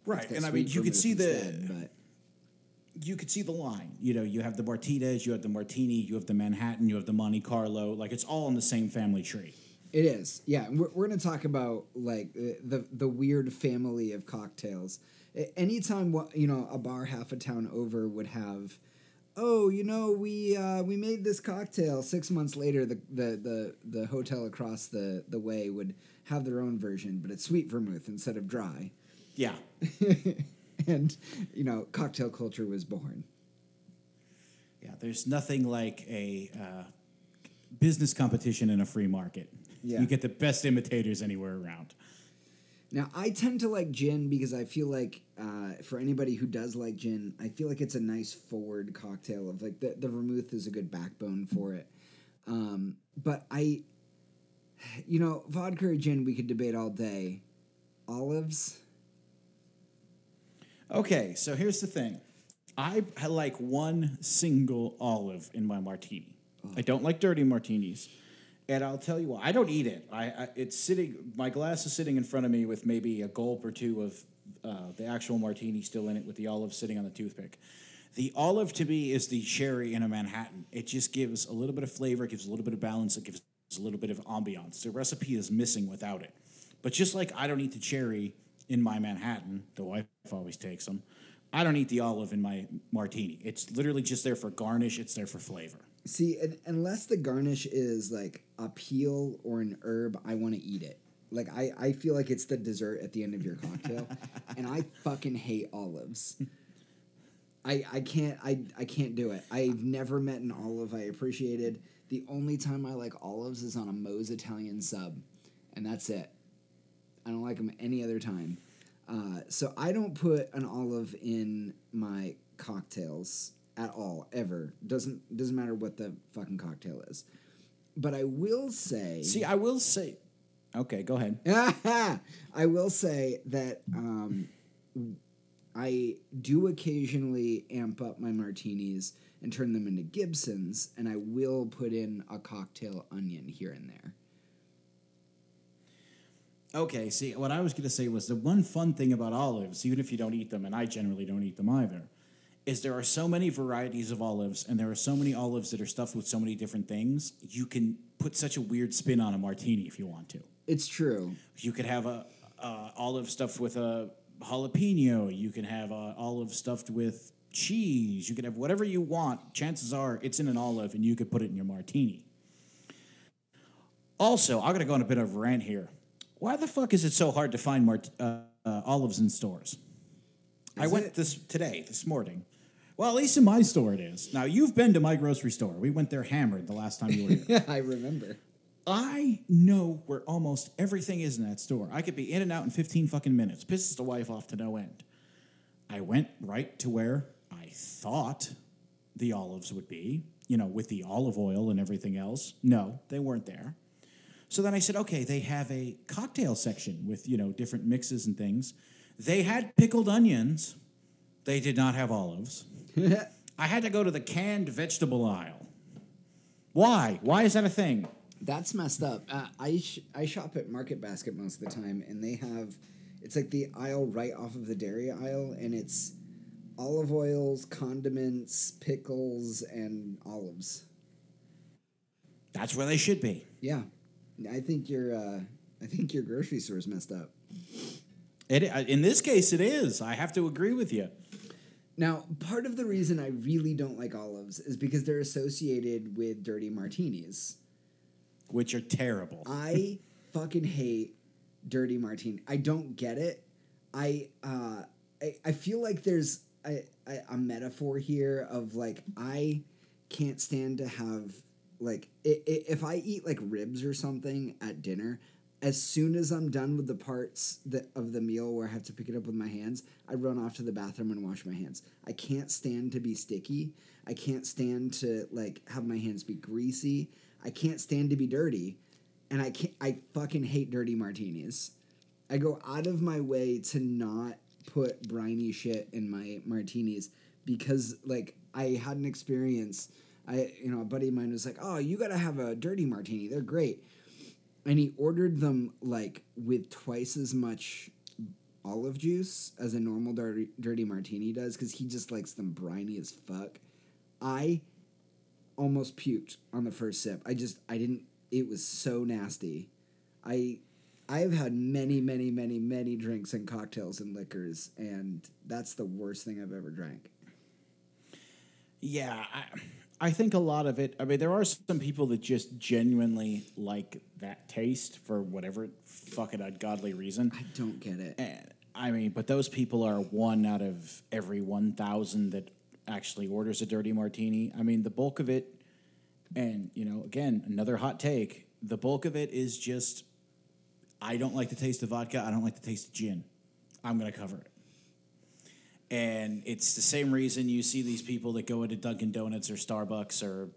Right, it's and I mean, you could see the instead, but you could see the line. You know, you have the Martinez, you have the Martini, you have the Manhattan, you have the Monte Carlo. Like it's all in the same family tree. It is, yeah. We're, we're going to talk about like the the weird family of cocktails. Anytime you know a bar half a town over would have, oh, you know we uh, we made this cocktail. Six months later, the, the the the hotel across the the way would have their own version, but it's sweet vermouth instead of dry, Yeah. [laughs] and you know cocktail culture was born. Yeah, there's nothing like a uh, business competition in a free market. Yeah. You get the best imitators anywhere around. Now, I tend to like gin because I feel like uh, for anybody who does like gin, I feel like it's a nice forward cocktail of like the, the vermouth is a good backbone for it. Um, but I, you know, vodka or gin, we could debate all day. Olives, Okay, so here's the thing. I I like one single olive in my martini. I don't like dirty martinis. And I'll tell you why. I don't eat it. I, I it's sitting. My glass is sitting in front of me with maybe a gulp or two of uh, the actual martini still in it, with the olive sitting on the toothpick. The olive to me is the cherry in a Manhattan. It just gives a little bit of flavor, it gives a little bit of balance, it gives a little bit of ambiance. The recipe is missing without it. But just like I don't eat the cherry in my Manhattan, the wife always takes them. I don't eat the olive in my martini. It's literally just there for garnish. It's there for flavor. See, and, unless the garnish is like a peel or an herb, I want to eat it. Like I, I feel like it's the dessert at the end of your cocktail, [laughs] and I fucking hate olives. I, I can't I, I can't do it. I've never met an olive I appreciated. The only time I like olives is on a Moe's Italian sub, and that's it. I don't like them any other time. Uh, so I don't put an olive in my cocktails at all ever. Doesn't doesn't matter what the fucking cocktail is. But I will say See, I will say. Okay, go ahead. [laughs] I will say that um, I do occasionally amp up my martinis and turn them into Gibsons, and I will put in a cocktail onion here and there. Okay, see, what I was going to say was the one fun thing about olives, even if you don't eat them, and I generally don't eat them either, is there are so many varieties of olives, and there are so many olives that are stuffed with so many different things. You can put such a weird spin on a martini if you want to. It's true. You could have a, a olive stuffed with a jalapeno. You can have a olive stuffed with cheese. You can have whatever you want. Chances are it's in an olive, and you could put it in your martini. Also, I'm gonna go on a bit of a rant here. Why the fuck is it so hard to find mart- uh, uh, olives in stores? I went it? this today, this morning. Well, at least in my store it is. Now you've been to my grocery store. We went there hammered the last time you were here. [laughs] I remember. I know where almost everything is in that store. I could be in and out in 15 fucking minutes. Pisses the wife off to no end. I went right to where I thought the olives would be, you know, with the olive oil and everything else. No, they weren't there. So then I said, okay, they have a cocktail section with, you know, different mixes and things. They had pickled onions. They did not have olives. [laughs] I had to go to the canned vegetable aisle. Why? Why is that a thing? That's messed up. Uh, I sh- I shop at Market Basket most of the time, and they have it's like the aisle right off of the dairy aisle, and it's olive oils, condiments, pickles, and olives. That's where they should be. Yeah, I think your uh, I think your grocery store is messed up. It, uh, in this case, it is. I have to agree with you. Now, part of the reason I really don't like olives is because they're associated with dirty martinis. Which are terrible. [laughs] I fucking hate dirty martini. I don't get it. I uh I, I feel like there's a, a, a metaphor here of like I can't stand to have like i i if I eat like ribs or something at dinner, as soon as I'm done with the parts that of the meal where I have to pick it up with my hands, I run off to the bathroom and wash my hands. I can't stand to be sticky. I can't stand to like have my hands be greasy. I can't stand to be dirty, and I can't. I fucking hate dirty martinis. I go out of my way to not put briny shit in my martinis because like I had an experience. I you know a buddy of mine was like, "Oh, you got to have a dirty martini. They're great." And he ordered them like with twice as much olive juice as a normal dirty, dirty martini does because he just likes them briny as fuck. I almost puked on the first sip. I just I didn't it was so nasty. I I've had many, many, many, many drinks and cocktails and liquors, and that's the worst thing I've ever drank. Yeah, I, I think a lot of it. I mean, there are some people that just genuinely like that taste for whatever fucking ungodly reason. I don't get it. And, I mean, but those people are one out of every one thousand that actually orders a dirty martini. I mean, the bulk of it, and you know, again, another hot take. The bulk of it is just, I don't like the taste of vodka. I don't like the taste of gin. I'm gonna cover it. And it's the same reason you see these people that go into Dunkin' Donuts or Starbucks or,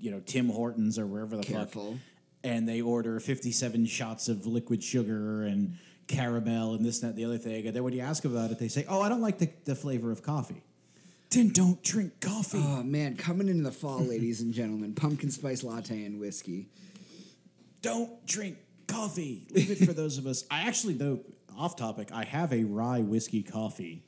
you know, Tim Hortons or wherever the Careful. fuck, and they order 57 shots of liquid sugar and caramel and this, and that, and the other thing. And then when you ask about it, they say, "Oh, I don't like the, the flavor of coffee." Then don't drink coffee. Oh man, coming into the fall, ladies and gentlemen, pumpkin spice latte and whiskey. don't drink coffee. Leave it for those of us. I actually, though, off topic, I have a rye whiskey coffee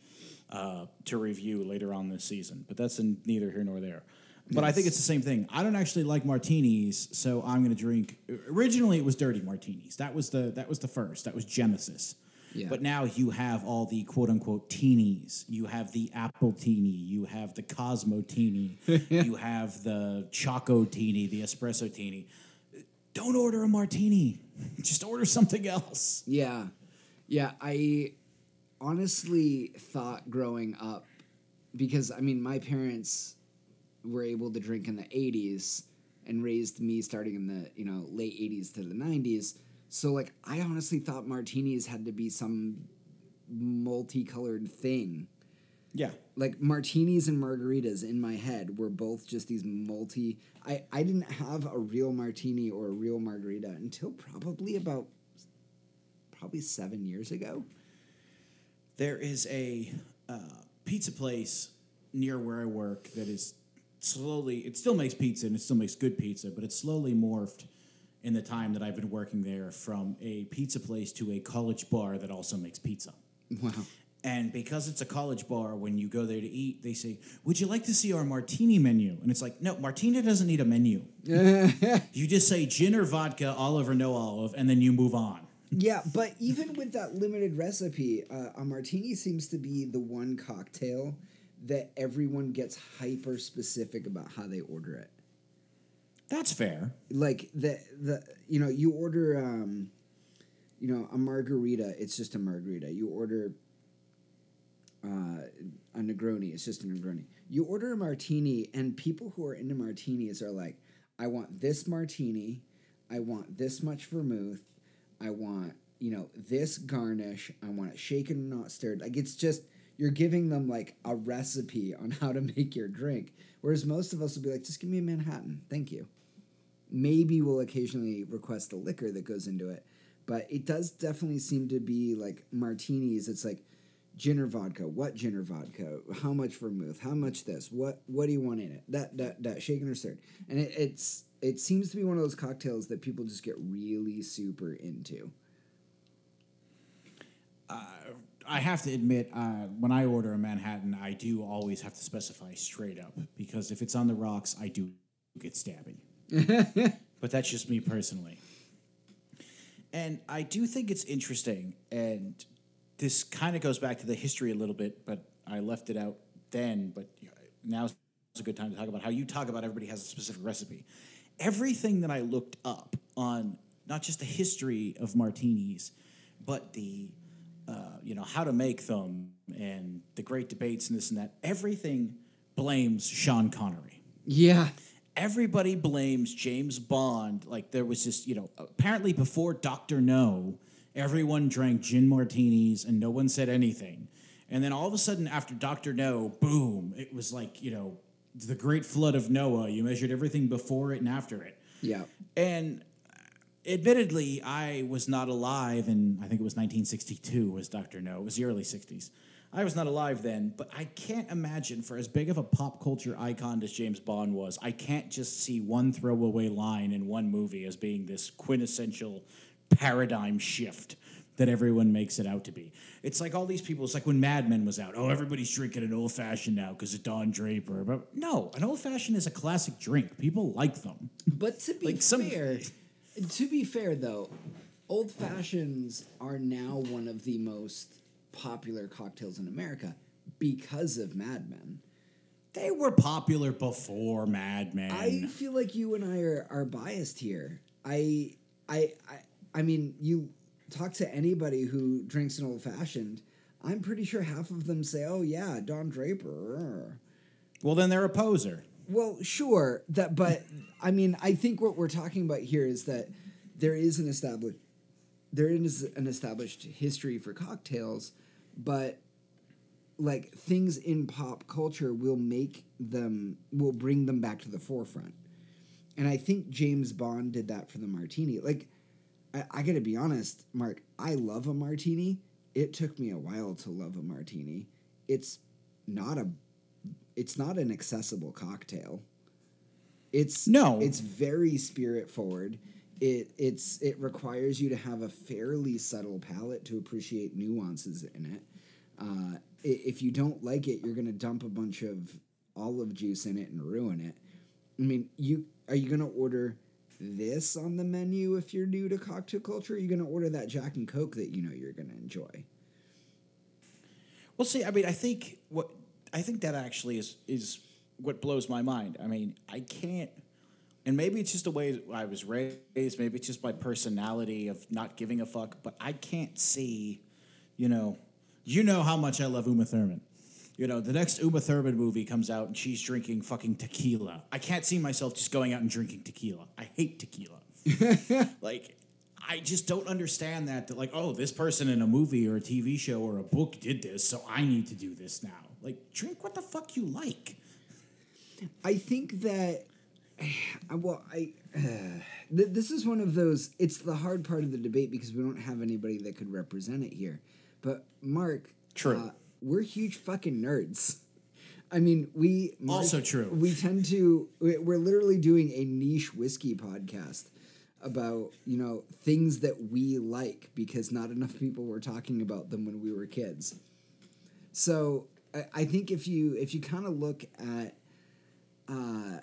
uh, to review later on this season, but that's in neither here nor there. But I think it's the same thing. I don't actually like martinis, so I'm going to drink. Originally, it was dirty martinis. That was the that was the first. That was Genesis. Yeah. But now you have all the quote unquote teenies. You have the apple teeny. You have the Cosmo teeny. [laughs] you have the Choco teeny, the espresso teeny. Don't order a martini. [laughs] Just order something else. Yeah. Yeah, I honestly thought growing up because I mean my parents were able to drink in the 80s and raised me starting in the, you know, late 80s to the 90s. So like I honestly thought martinis had to be some multicolored thing. Yeah. Like martinis and margaritas in my head were both just these multi I I didn't have a real martini or a real margarita until probably about probably 7 years ago. There is a uh, pizza place near where I work that is slowly, it still makes pizza and it still makes good pizza, but it's slowly morphed in the time that I've been working there from a pizza place to a college bar that also makes pizza. Wow. And because it's a college bar, when you go there to eat, they say, Would you like to see our martini menu? And it's like, No, martini doesn't need a menu. [laughs] you just say gin or vodka, olive or no olive, and then you move on. Yeah, but even with that limited recipe, uh, a martini seems to be the one cocktail that everyone gets hyper specific about how they order it. That's fair. Like the the you know you order um, you know a margarita, it's just a margarita. You order uh, a Negroni, it's just a Negroni. You order a martini, and people who are into martinis are like, I want this martini, I want this much vermouth, I want you know this garnish, I want it shaken not stirred. Like it's just you're giving them like a recipe on how to [laughs] make your drink. Whereas most of us will be like, just give me a Manhattan, thank you. Maybe we'll occasionally request the liquor that goes into it, but it does definitely seem to be like martinis. It's like gin or vodka. What gin or vodka? How much vermouth? How much this? What what do you want in it? That that that shaken or stirred? And it, it's it seems to be one of those cocktails that people just get really super into. I have to admit, uh, when I order a Manhattan, I do always have to specify straight up because if it's on the rocks, I do get stabby. [laughs] but that's just me personally. And I do think it's interesting, and this kind of goes back to the history a little bit, but I left it out then. But now's a good time to talk about how you talk about everybody has a specific recipe. Everything that I looked up on not just the history of martinis, but the uh, you know, how to make them and the great debates and this and that, everything blames Sean Connery. Yeah. Everybody blames James Bond. Like there was just, you know, apparently before Doctor No, everyone drank gin martinis and no one said anything. And then all of a sudden, after Doctor No, boom! It was like you know the great flood of Noah. You measured everything before it and after it. Yeah. And admittedly, I was not alive, and I think it was 1962 was Doctor No. It was the early 60s. I was not alive then, but I can't imagine for as big of a pop culture icon as James Bond was, I can't just see one throwaway line in one movie as being this quintessential paradigm shift that everyone makes it out to be. It's like all these people, it's like when Mad Men was out. Oh, everybody's drinking an old fashioned now because of Don Draper. But no, an old fashioned is a classic drink. People like them. But to be Like some- fair, to be fair though, old fashions are now one of the most popular cocktails in America because of Mad Men. They were popular before Mad Men. I feel like you and I are, are biased here. I, I, I, I mean, you talk to anybody who drinks an old fashioned. I'm pretty sure half of them say, "Oh yeah, Don Draper." well, then they're a poser. Well, sure that, but I mean, I think what we're talking about here is that there is an established there is an established history for cocktails, but like things in pop culture will make them will bring them back to the forefront. And I think James Bond did that for the martini. Like I, I gotta be honest, Mark, I love a martini. It took me a while to love a martini. It's not a it's not an accessible cocktail. It's No. It's very spirit forward. It it's it requires you to have a fairly subtle palate to appreciate nuances in it. Uh, if you don't like it, you're gonna dump a bunch of olive juice in it and ruin it. I mean, you are you gonna order this on the menu if you're new to cocktail culture? Or are you gonna order that Jack and Coke that you know you're gonna enjoy? Well, see, I mean, I think what I think that actually is is what blows my mind. I mean, I can't, and maybe it's just the way I was raised. Maybe it's just my personality of not giving a fuck. But I can't see, you know, you know how much I love Uma Thurman. You know, the next Uma Thurman movie comes out and she's drinking fucking tequila. I can't see myself just going out and drinking tequila. I hate tequila. [laughs] like I just don't understand that that like oh this person in a movie or a TV show or a book did this so I need to do this now. Like drink what the fuck you like. I think that [sighs] well, I [sighs] th- this is one of those. It's the hard part of the debate because we don't have anybody that could represent it here. But Mark, True. uh, we're huge fucking nerds. I mean, we Also true. We tend to. we- We're literally doing a niche whiskey podcast about you know things that we like because not enough people were talking about them when we were kids. So I, I think if you if you kind of look at uh,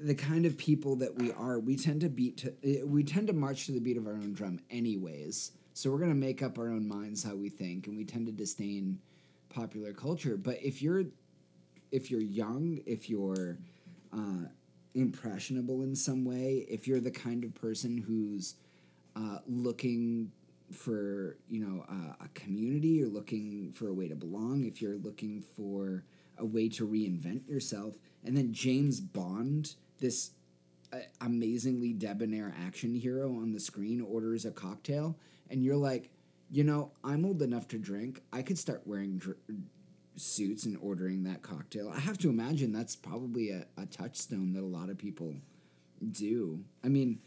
the kind of people that we are, we tend to beat to we tend to march to the beat of our own drum, anyways. So we're gonna make up our own minds how we think, and we tend to disdain popular culture. But if you're if you're young, if you're uh, impressionable in some way, if you're the kind of person who's uh, looking for you know uh, a community, you're looking for a way to belong. If you're looking for a way to reinvent yourself, and then James Bond, this uh, amazingly debonair action hero on the screen, orders a cocktail, and you're like, you know, I'm old enough to drink. I could start wearing dr- suits and ordering that cocktail. I have to imagine that's probably a, a touchstone that a lot of people do. I mean,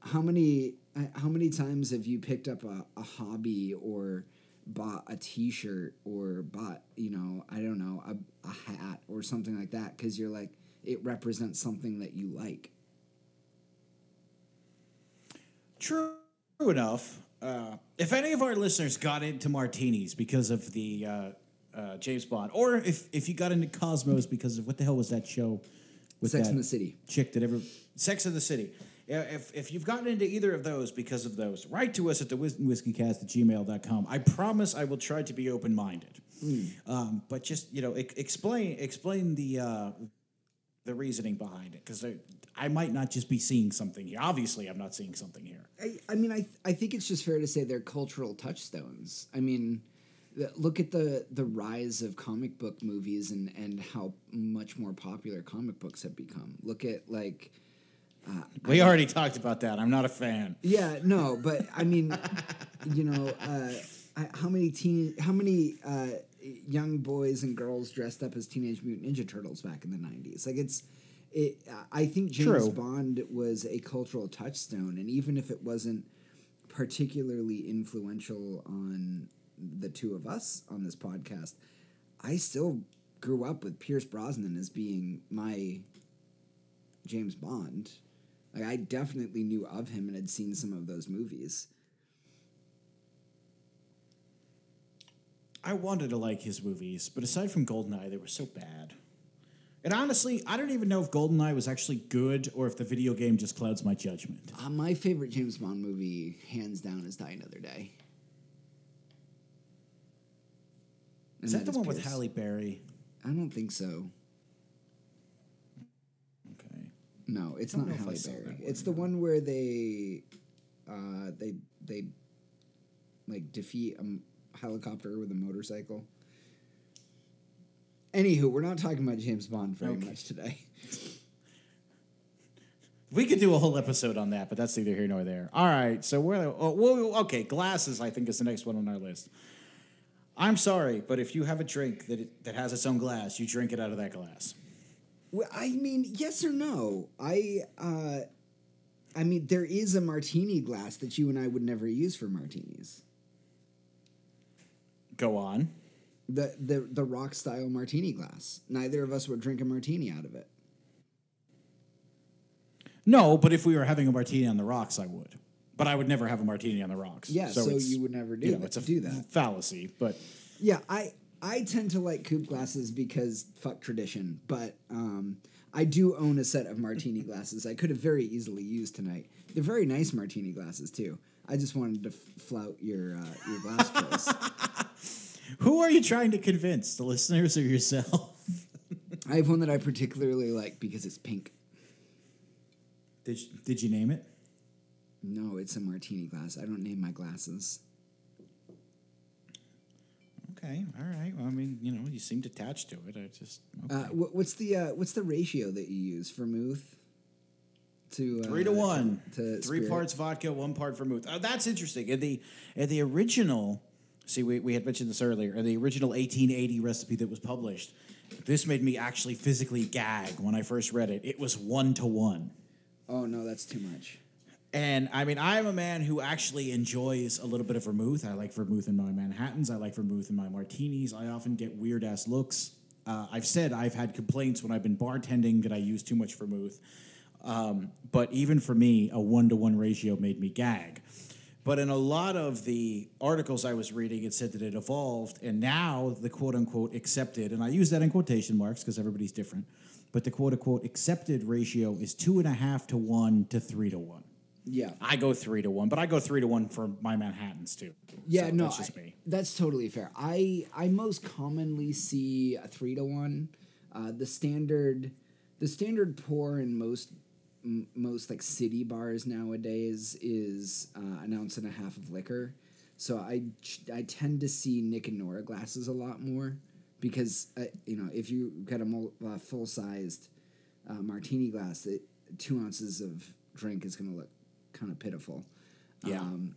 how many uh, how many times have you picked up a, a hobby or bought a t-shirt or bought you know i don't know a, a hat or something like that because you're like it represents something that you like True enough. Uh, if any of our listeners got into martinis because of the uh, uh, James Bond, or if if you got into Cosmos because of what the hell was that show with sex in the city chick that ever Sex in the City. If, if you've gotten into either of those because of those, write to us at the whiskeycast at gmail.com. I promise I will try to be open minded. Um, but just, you know, e- explain explain the uh, the reasoning behind it because I might not just be seeing something here. Obviously, I'm not seeing something here. I, I mean, I I think it's just fair to say they're cultural touchstones. I mean, the- look at the the rise of comic book movies and and how much more popular comic books have become. Look at like. We already talked about that. I'm not a fan. Yeah, no, but I mean, you know, uh, I- how many teen, how many uh, young boys and girls dressed up as Teenage Mutant Ninja Turtles back in the '90s? Like it's, it. I think James True. Bond was a cultural touchstone, and even if it wasn't particularly influential on the two of us on this podcast, I still grew up with Pierce Brosnan as being my James Bond. Like I definitely knew of him and had seen some of those movies. I wanted to like his movies, but aside from Goldeneye, they were so bad. And honestly, I don't even know if Goldeneye was actually good or if the video game just clouds my judgment. Uh, my favorite James Bond movie, hands down, is Die Another Day. Is And that the one with Halle Berry? I don't think so. Okay. No, it's not know if I Halle Berry. It's the one where they, uh, they they, like defeat a m- helicopter with a motorcycle. Anywho, we're not talking about James Bond very Okay. much today. [laughs] We could do a whole episode on that, but that's neither here nor there. All right, so we're oh, well, okay. Glasses, I think, is the next one on our list. I'm sorry, but if you have a drink that it, that has its own glass, you drink it out of that glass. Well, I mean, yes or no? I, uh, I mean, there is a martini glass that you and I would never use for martinis. Go on. The the the rock style martini glass. Neither of us would drink a martini out of it. No, but if we were having a martini on the rocks, I would. But I would never have a martini on the rocks. Yeah, so, it's, you would never do you know, that. it's a do that. fallacy. But Yeah, I I tend to like coupe glasses because fuck tradition, but um, I do own a set of martini glasses. I could have very easily used tonight. They're very nice martini glasses too. I just wanted to f- flout your uh, your glass [laughs] choice. Who are you trying to convince, the listeners or yourself? I have one that I particularly like because it's pink. Did you, did you name it? No, it's a martini glass. I don't name my glasses. Okay, all right. Well, I mean, you know, you seemed attached to it. I just okay. Uh, wh- what's the uh, what's the ratio that you use vermouth to uh, Three to one. to Three spirit? parts vodka, one part vermouth. Oh, that's interesting. In the in the original, see, we, we had mentioned this earlier. In the original 1880 recipe that was published, this made me actually physically gag when I first read it. It was one to one. Oh no, that's too much. And I mean, I'm a man who actually enjoys a little bit of vermouth. I like vermouth in my Manhattans. I like vermouth in my martinis. I often get weird ass looks. Uh, I've said I've had complaints when I've been bartending that I use too much vermouth. Um, but even for me, a one to one ratio made me gag. But in a lot of the articles I was reading, it said that it evolved, and now the quote unquote accepted, and I use that in quotation marks because everybody's different, but the quote unquote accepted ratio is two and a half to one to three to one. Yeah. I go three to one, but I go three to one for my Manhattans too. Yeah, So no, that's just I- that's totally fair. I I most commonly see a three to one. Uh, the standard, the standard pour in most m- most like city bars nowadays is uh, an ounce and a half of liquor. So I ch- I tend to see Nick and Nora glasses a lot more because uh, you know if you got a mul- uh, full sized uh, martini glass, it, two ounces of drink is going to look kind of pitiful. Yeah. Um,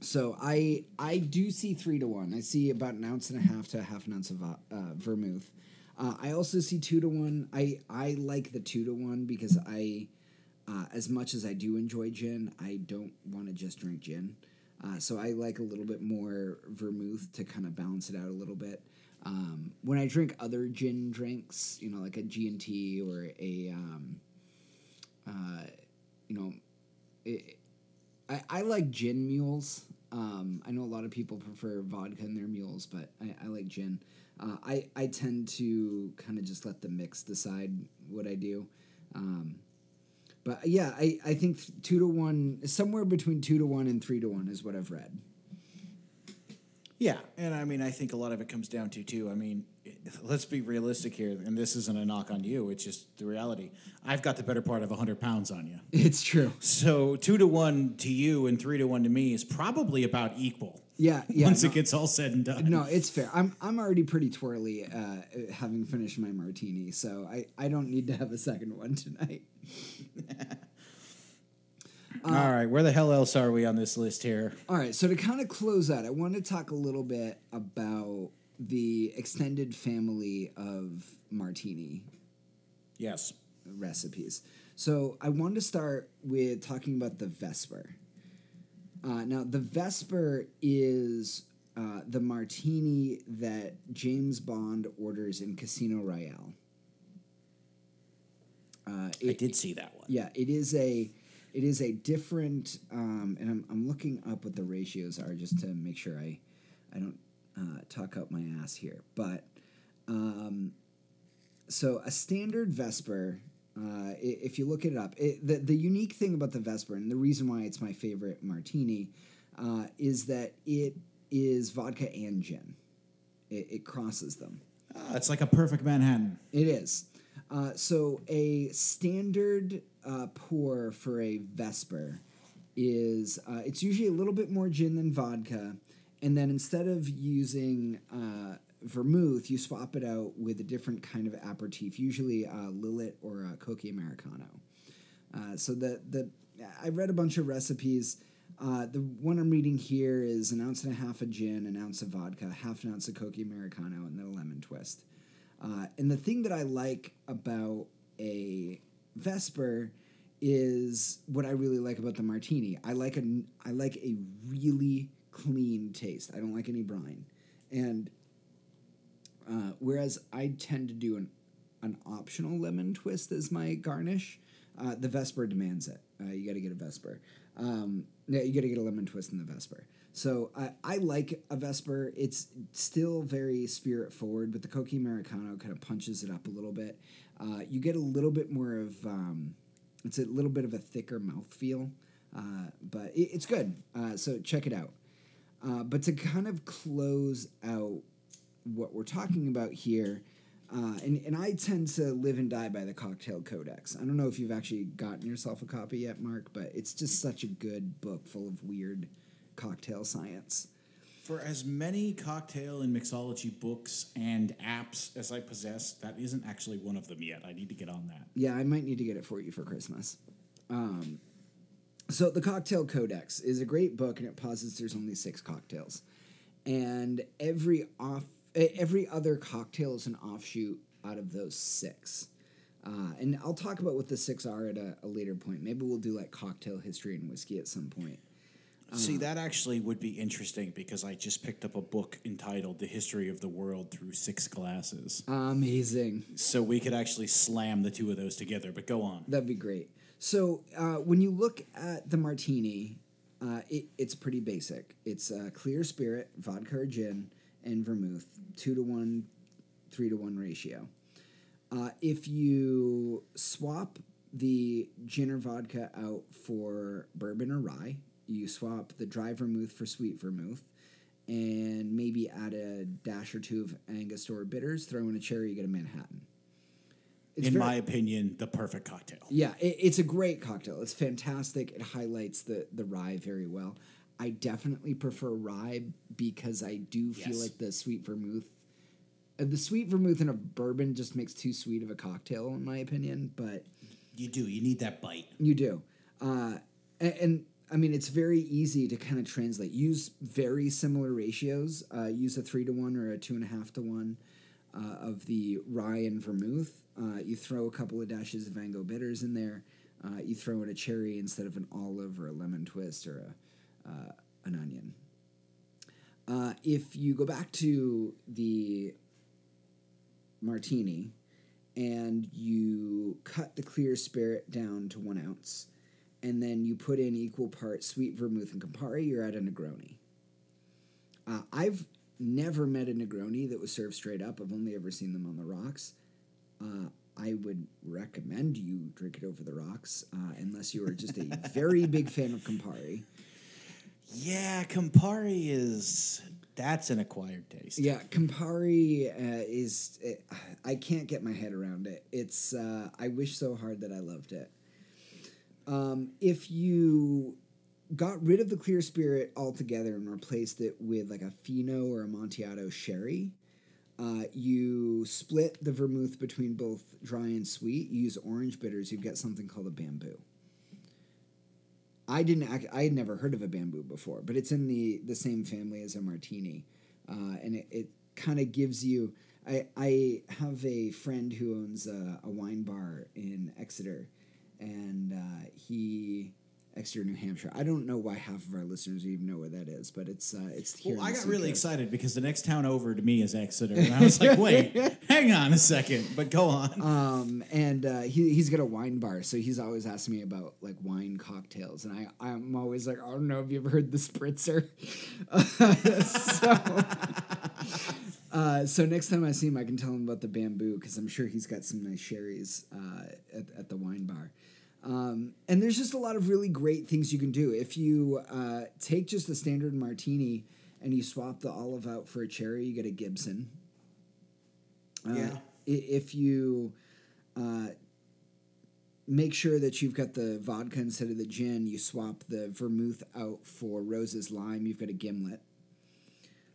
so I I do see three to one. I see about an ounce and a half to a half an ounce of uh, uh, vermouth. Uh, I also see two to one. I I like the two to one because I, uh, as much as I do enjoy gin, I don't want to just drink gin. Uh, so I like a little bit more vermouth to kind of balance it out a little bit. Um, when I drink other gin drinks, you know, like a G and T or a, um, uh, you know, it, I, I like gin mules. Um, I know a lot of people prefer vodka in their mules, but I, I like gin. Uh, I, I tend to kind of just let the mix decide what I do. Um, but yeah, I, I think two to one, somewhere between two to one and three to one is what I've read. Yeah, and I mean, I think a lot of it comes down to too. I mean, let's be realistic here, and this isn't a knock on you. It's just the reality. I've got the better part of hundred pounds on you. [laughs] It's true. So two to one to you and three to one to me is probably about equal. Yeah, yeah. [laughs] once no, it gets all said and done. no, it's fair. I'm I'm already pretty twirly, uh, having finished my martini, so I I don't need to have a second one tonight. [laughs] all right, where the hell else are we on this list here? All right, so to kind of close out, I want to talk a little bit about the extended family of martini Yes. recipes. So I wanted to start with talking about the Vesper. Uh, now, the Vesper is uh, the martini that James Bond orders in Casino Royale. Uh, I it- did see that one. yeah, it is a it is a different um, and I'm, I'm looking up what the ratios are just to make sure I I don't uh, talk up my ass here. But um, so a standard Vesper, uh, if you look it up, it, the the unique thing about the Vesper and the reason why it's my favorite martini uh, is that it is vodka and gin. It, it crosses them. Ah, it's like a perfect Manhattan. It is. Uh, so a standard uh, pour for a Vesper is uh, it's usually a little bit more gin than vodka, and then instead of using uh, vermouth, you swap it out with a different kind of aperitif, usually uh, Lillet or a Cocchi Americano. Uh, so the the I read a bunch of recipes. Uh, the one I'm reading here is an ounce and a half of gin, an ounce of vodka, half an ounce of Cocchi Americano, and then a lemon twist. Uh, and the thing that I like about a Vesper is what I really like about the martini. I like a I like a really clean taste. I don't like any brine, and uh, whereas I tend to do an an optional lemon twist as my garnish, uh, the Vesper demands it. Uh, you got to get a Vesper. Um, yeah, you got to get a lemon twist in the Vesper. So I, I like a Vesper. It's still very spirit forward, but the Cocchi Americano kind of punches it up a little bit. Uh, you get a little bit more of um, it's a little bit of a thicker mouthfeel, uh, but it, it's good. Uh, so check it out. Uh, but to kind of close out what we're talking about here, uh, and, and I tend to live and die by the Cocktail Codex. I don't know if you've actually gotten yourself a copy yet, Mark, but it's just such a good book full of weird cocktail science. For as many cocktail and mixology books and apps as I possess, that isn't actually one of them yet. I need to get on that. Yeah, I might need to get it for you for Christmas. Um, so the Cocktail Codex is a great book, and it posits there's only six cocktails, and every off every other cocktail is an offshoot out of those six. Uh, and I'll talk about what the six are at a, a later point. Maybe we'll do like cocktail history and whiskey at some point. See, that actually would be interesting because I just picked up a book entitled The History of the World Through Six Glasses. Amazing. So we could actually slam the two of those together, but go on. That'd be great. So uh, when you look at the martini, uh, it, it's pretty basic. It's uh, clear spirit, vodka or gin, and vermouth, two to one, three to one ratio. Uh, if you swap the gin or vodka out for bourbon or rye, you swap the dry vermouth for sweet vermouth, and maybe add a dash or two of Angostura bitters. Throw in a cherry, you get a Manhattan. It's In very- my opinion, the perfect cocktail. yeah, it, it's a great cocktail. It's fantastic. It highlights the the rye very well. I definitely prefer rye because I do feel Yes. like the sweet vermouth, uh, the sweet vermouth in a bourbon just makes too sweet of a cocktail, in my opinion. But You do. You need that bite. you do, uh, and, and I mean it's very easy to kind of translate. Use very similar ratios. Uh, use a three to one or a two and a half to one uh, of the rye and vermouth. Uh, you throw a couple of dashes of Vango bitters in there. Uh, you throw in a cherry instead of an olive or a lemon twist or a, uh, an onion. Uh, if you go back to the martini and you cut the clear spirit down to one ounce, and then you put in equal parts sweet vermouth and Campari, you're at a Negroni. Uh, I've never met a Negroni that was served straight up. I've only ever seen them on the rocks. Uh, I would recommend you drink it over the rocks, uh, unless you are just a very big fan of Campari. Yeah, Campari is That's an acquired taste. Yeah, Campari uh, is. It, I can't get my head around it. It's. Uh, I wish so hard that I loved it. Um, if you got rid of the clear spirit altogether and replaced it with like a Fino or a Amontillado sherry, uh, you split the vermouth between both dry and sweet. You use orange bitters. You get something called a bamboo. I didn't. Act, I had never heard of a bamboo before, but it's in the the same family as a martini, uh, and it, it kind of gives you. I I have a friend who owns a, a wine bar in Exeter, and uh, he Exeter, New Hampshire. I don't know why half of our listeners even know where that is, but it's uh, it's here. Well, I got really Seacoast. excited because the next town over to me is Exeter, and I was like, "Wait, [laughs] hang on a second, but go on." Um, and uh, he he's got a wine bar, so he's always asking me about like wine cocktails, and I I'm always like, I don't know, have you ever heard the spritzer? [laughs] so, uh, so next time I see him, I can tell him about the bamboo because I'm sure he's got some nice sherries uh, at at the wine bar. Um, and there's just a lot of really great things you can do if you uh, take just the standard martini and you swap the olive out for a cherry, you get a Gibson. Uh, Yeah. If you uh, make sure that you've got the vodka instead of the gin, you swap the vermouth out for Rose's lime, you've got a gimlet.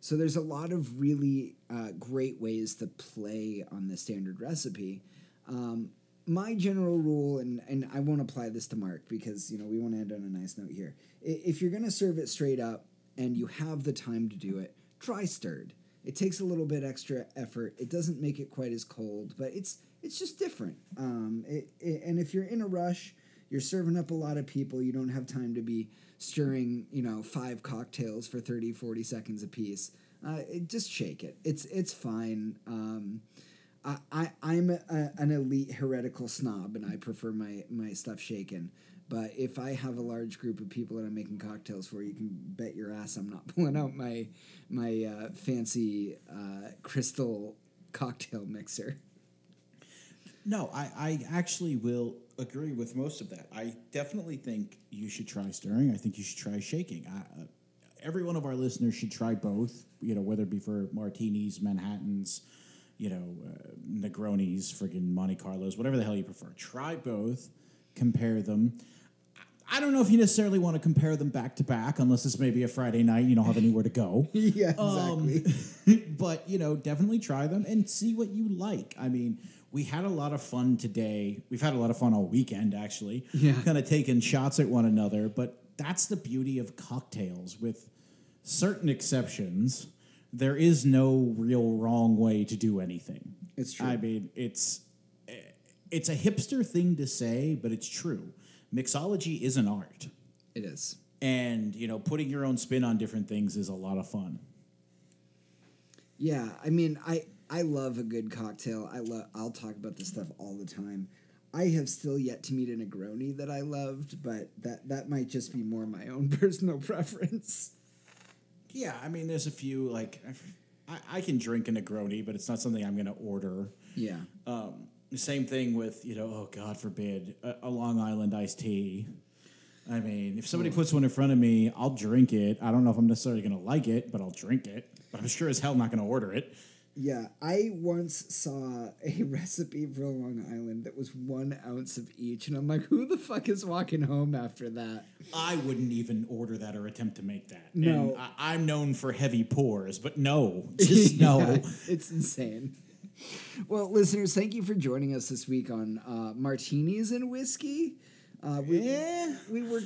So there's a lot of really uh, great ways to play on the standard recipe. Um, my general rule, and, and I won't apply this to Mark because you know we want to end on a nice note here. If you're going to serve it straight up and you have the time to do it, try stirred. It takes a little bit extra effort. It doesn't make it quite as cold, but it's it's just different. Um, it, it, and if you're in a rush, you're serving up a lot of people. You don't have time to be stirring, you know, five cocktails for 30, 40 seconds a piece. Uh, it, just shake it. It's it's fine. Um, I, I I'm a, an elite heretical snob, and I prefer my my stuff shaken. But if I have a large group of people that I'm making cocktails for, you can bet your ass I'm not [laughs] pulling out my my uh, fancy uh, crystal cocktail mixer. No, I, I actually will agree with most of that. I definitely think you should try stirring. I think you should try shaking. I, uh, every one of our listeners should try both. You know, whether it be for martinis, Manhattans, you know, uh, Negronis, friggin' Monte Carlos, whatever the hell you prefer. Try both. Compare them. I don't know if you necessarily want to compare them back to back, unless it's maybe a Friday night you don't have anywhere to go. [laughs] yeah, Um, exactly. [laughs] but you know, definitely try them and see what you like. I mean, we had a lot of fun today. We've had a lot of fun all weekend, actually. Yeah. kind of taking shots at one another. But that's the beauty of cocktails. With certain exceptions, there is no real wrong way to do anything. It's true. I mean, it's it's a hipster thing to say, but it's true. Mixology is an art, it is. and you know, putting your own spin on different things is a lot of fun. Yeah, I mean, I I love a good cocktail. I love. I'll talk about this stuff all the time. I have still yet to meet a Negroni that I loved, but that that might just be more my own [laughs] personal preference. Yeah, I mean, there's a few like I, I can drink a Negroni, but it's not something I'm going to order. Yeah, Um, same thing with you know, oh God forbid, a, a Long Island iced tea. I mean, if somebody puts one in front of me, I'll drink it. I don't know if I'm necessarily going to like it, but I'll drink it. But I'm sure as hell not going to order it. Yeah. I once saw a [laughs] recipe for Long Island that was one ounce of each, and I'm like, who the fuck is walking home after that? I wouldn't even order that or attempt to make that. No. And I, I'm known for heavy pours, but no, [laughs] just no. Yeah, it's insane. Well, listeners, thank you for joining us this week on uh, martinis and whiskey. Uh, we, Yeah. we were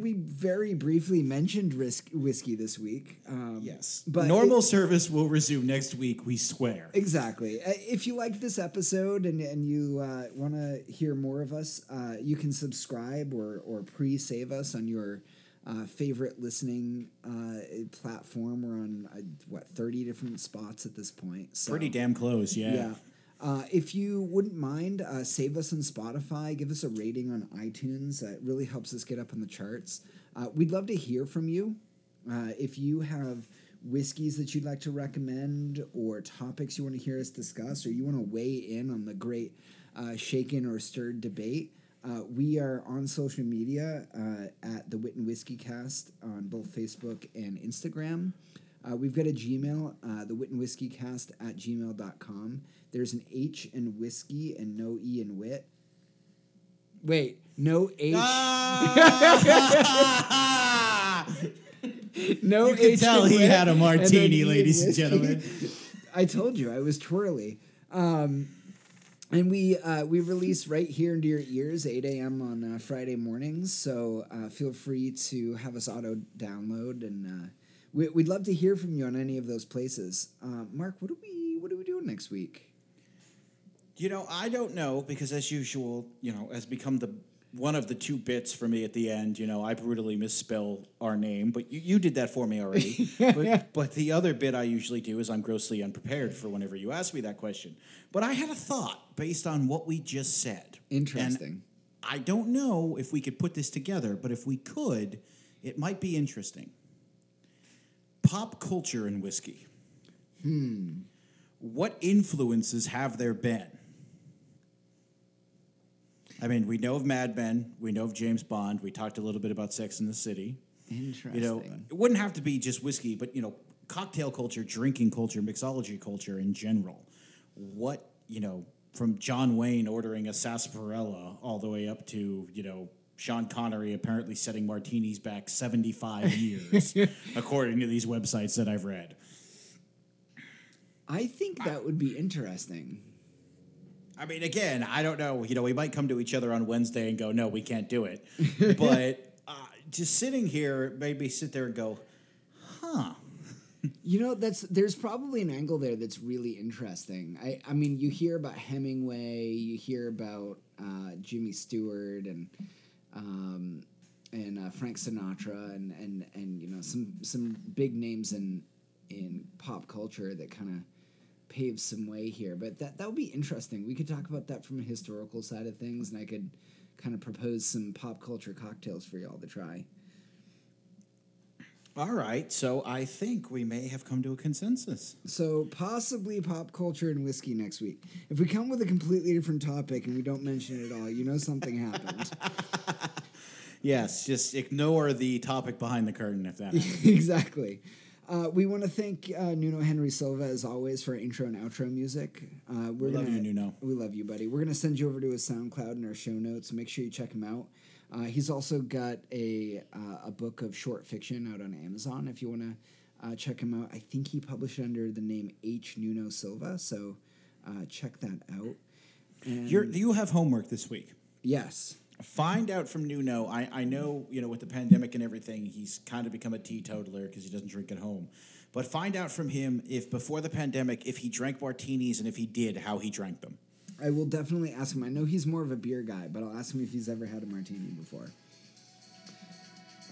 we very briefly mentioned risk whiskey this week. Um, Yes, but normal it- service will resume next week. We swear. exactly. Uh, If you liked this episode and and you uh, want to hear more of us, uh, you can subscribe or or pre-save us on your. Uh, favorite listening uh, platform. We're on uh, what thirty different spots at this point. So. Pretty damn close, yeah. Yeah. Uh, if you wouldn't mind, uh, save us on Spotify. Give us a rating on iTunes. Uh, it really helps us get up in the charts. Uh, we'd love to hear from you. Uh, if you have whiskeys that you'd like to recommend, or topics you want to hear us discuss, or you want to weigh in on the great uh, shaken or stirred debate, we are on social media at the Wit and Whiskey Cast on both Facebook and Instagram. Uh, we've got a Gmail, uh, the Wit and Whiskey Cast at gmail.com. There's an H in whiskey and no E in wit. Wait, no H. Ah! [laughs] no You can H tell he wit, had a martini, in ladies and gentlemen. [laughs] I told you I was twirly. Um, and we uh, we release right here into your ears, 8 a.m. on uh, Friday mornings. So uh, feel free to have us auto download, and uh, we, we'd love to hear from you on any of those places. Uh, Mark, what do we what are we doing next week? You know, I don't know because, as usual, you know, has become the one of the two bits for me at the end. You know, I brutally misspell our name, but you, you did that for me already. [laughs] but, but the other bit I usually do is I'm grossly unprepared for whenever you ask me that question. But I had a thought based on what we just said. And Interesting. I don't know if we could put this together, but if we could, it might be interesting. Pop culture and whiskey. Hmm. What influences have there been? I mean, we know of Mad Men, we know of James Bond, we talked a little bit about Sex in the City. Interesting. You know, it wouldn't have to be just whiskey, but you know, cocktail culture, drinking culture, mixology culture in general. What you know, from John Wayne ordering a sarsaparilla all the way up to you know Sean Connery apparently setting martinis back seventy five [laughs] years, according to these websites that I've read. I think that would be interesting. I mean, again, I don't know. You know, we might come to each other on Wednesday and go, "No, we can't do it." [laughs] but uh, just sitting here, maybe sit there and go, "Huh." [laughs] You know, that's there's probably an angle there that's really interesting. I, I mean, you hear about Hemingway, you hear about uh, Jimmy Stewart and um, and uh, Frank Sinatra, and, and and you know some some big names in in pop culture that kind of paved some way here. But that that would be interesting. We could talk about that from a historical side of things, and I could kind of propose some pop culture cocktails for y'all to try. All right, so I think we may have come to a consensus. So possibly pop culture and whiskey next week. If we come with a completely different topic and we don't mention it at all, you know something happened. [laughs] Yes, just ignore the topic behind the curtain if that. [laughs] exactly. Uh, we want to thank uh, Nuno Henry Silva as always for our intro and outro music. Uh, we're We love gonna, you, Nuno. We love you, buddy. We're gonna send you over to his SoundCloud in our show notes. Make sure you check him out. Uh, he's also got a uh, a book of short fiction out on Amazon. If you want to uh, check him out, I think he published under the name H Nuno Silva. So uh, check that out. And You're, you have homework this week. yes, Find out from Nuno. I, I know, you know, with the pandemic and everything, he's kind of become a teetotaler because he doesn't drink at home. But find out from him if before the pandemic, if he drank martinis and if he did, how he drank them. I will definitely ask him. I know he's more of a beer guy, but I'll ask him if he's ever had a martini before.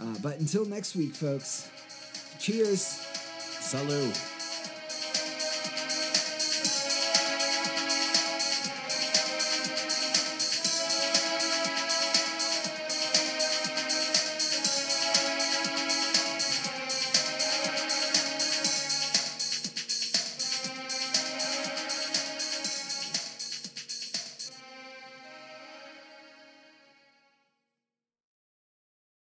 Uh, but until next week, folks. Cheers. Salud.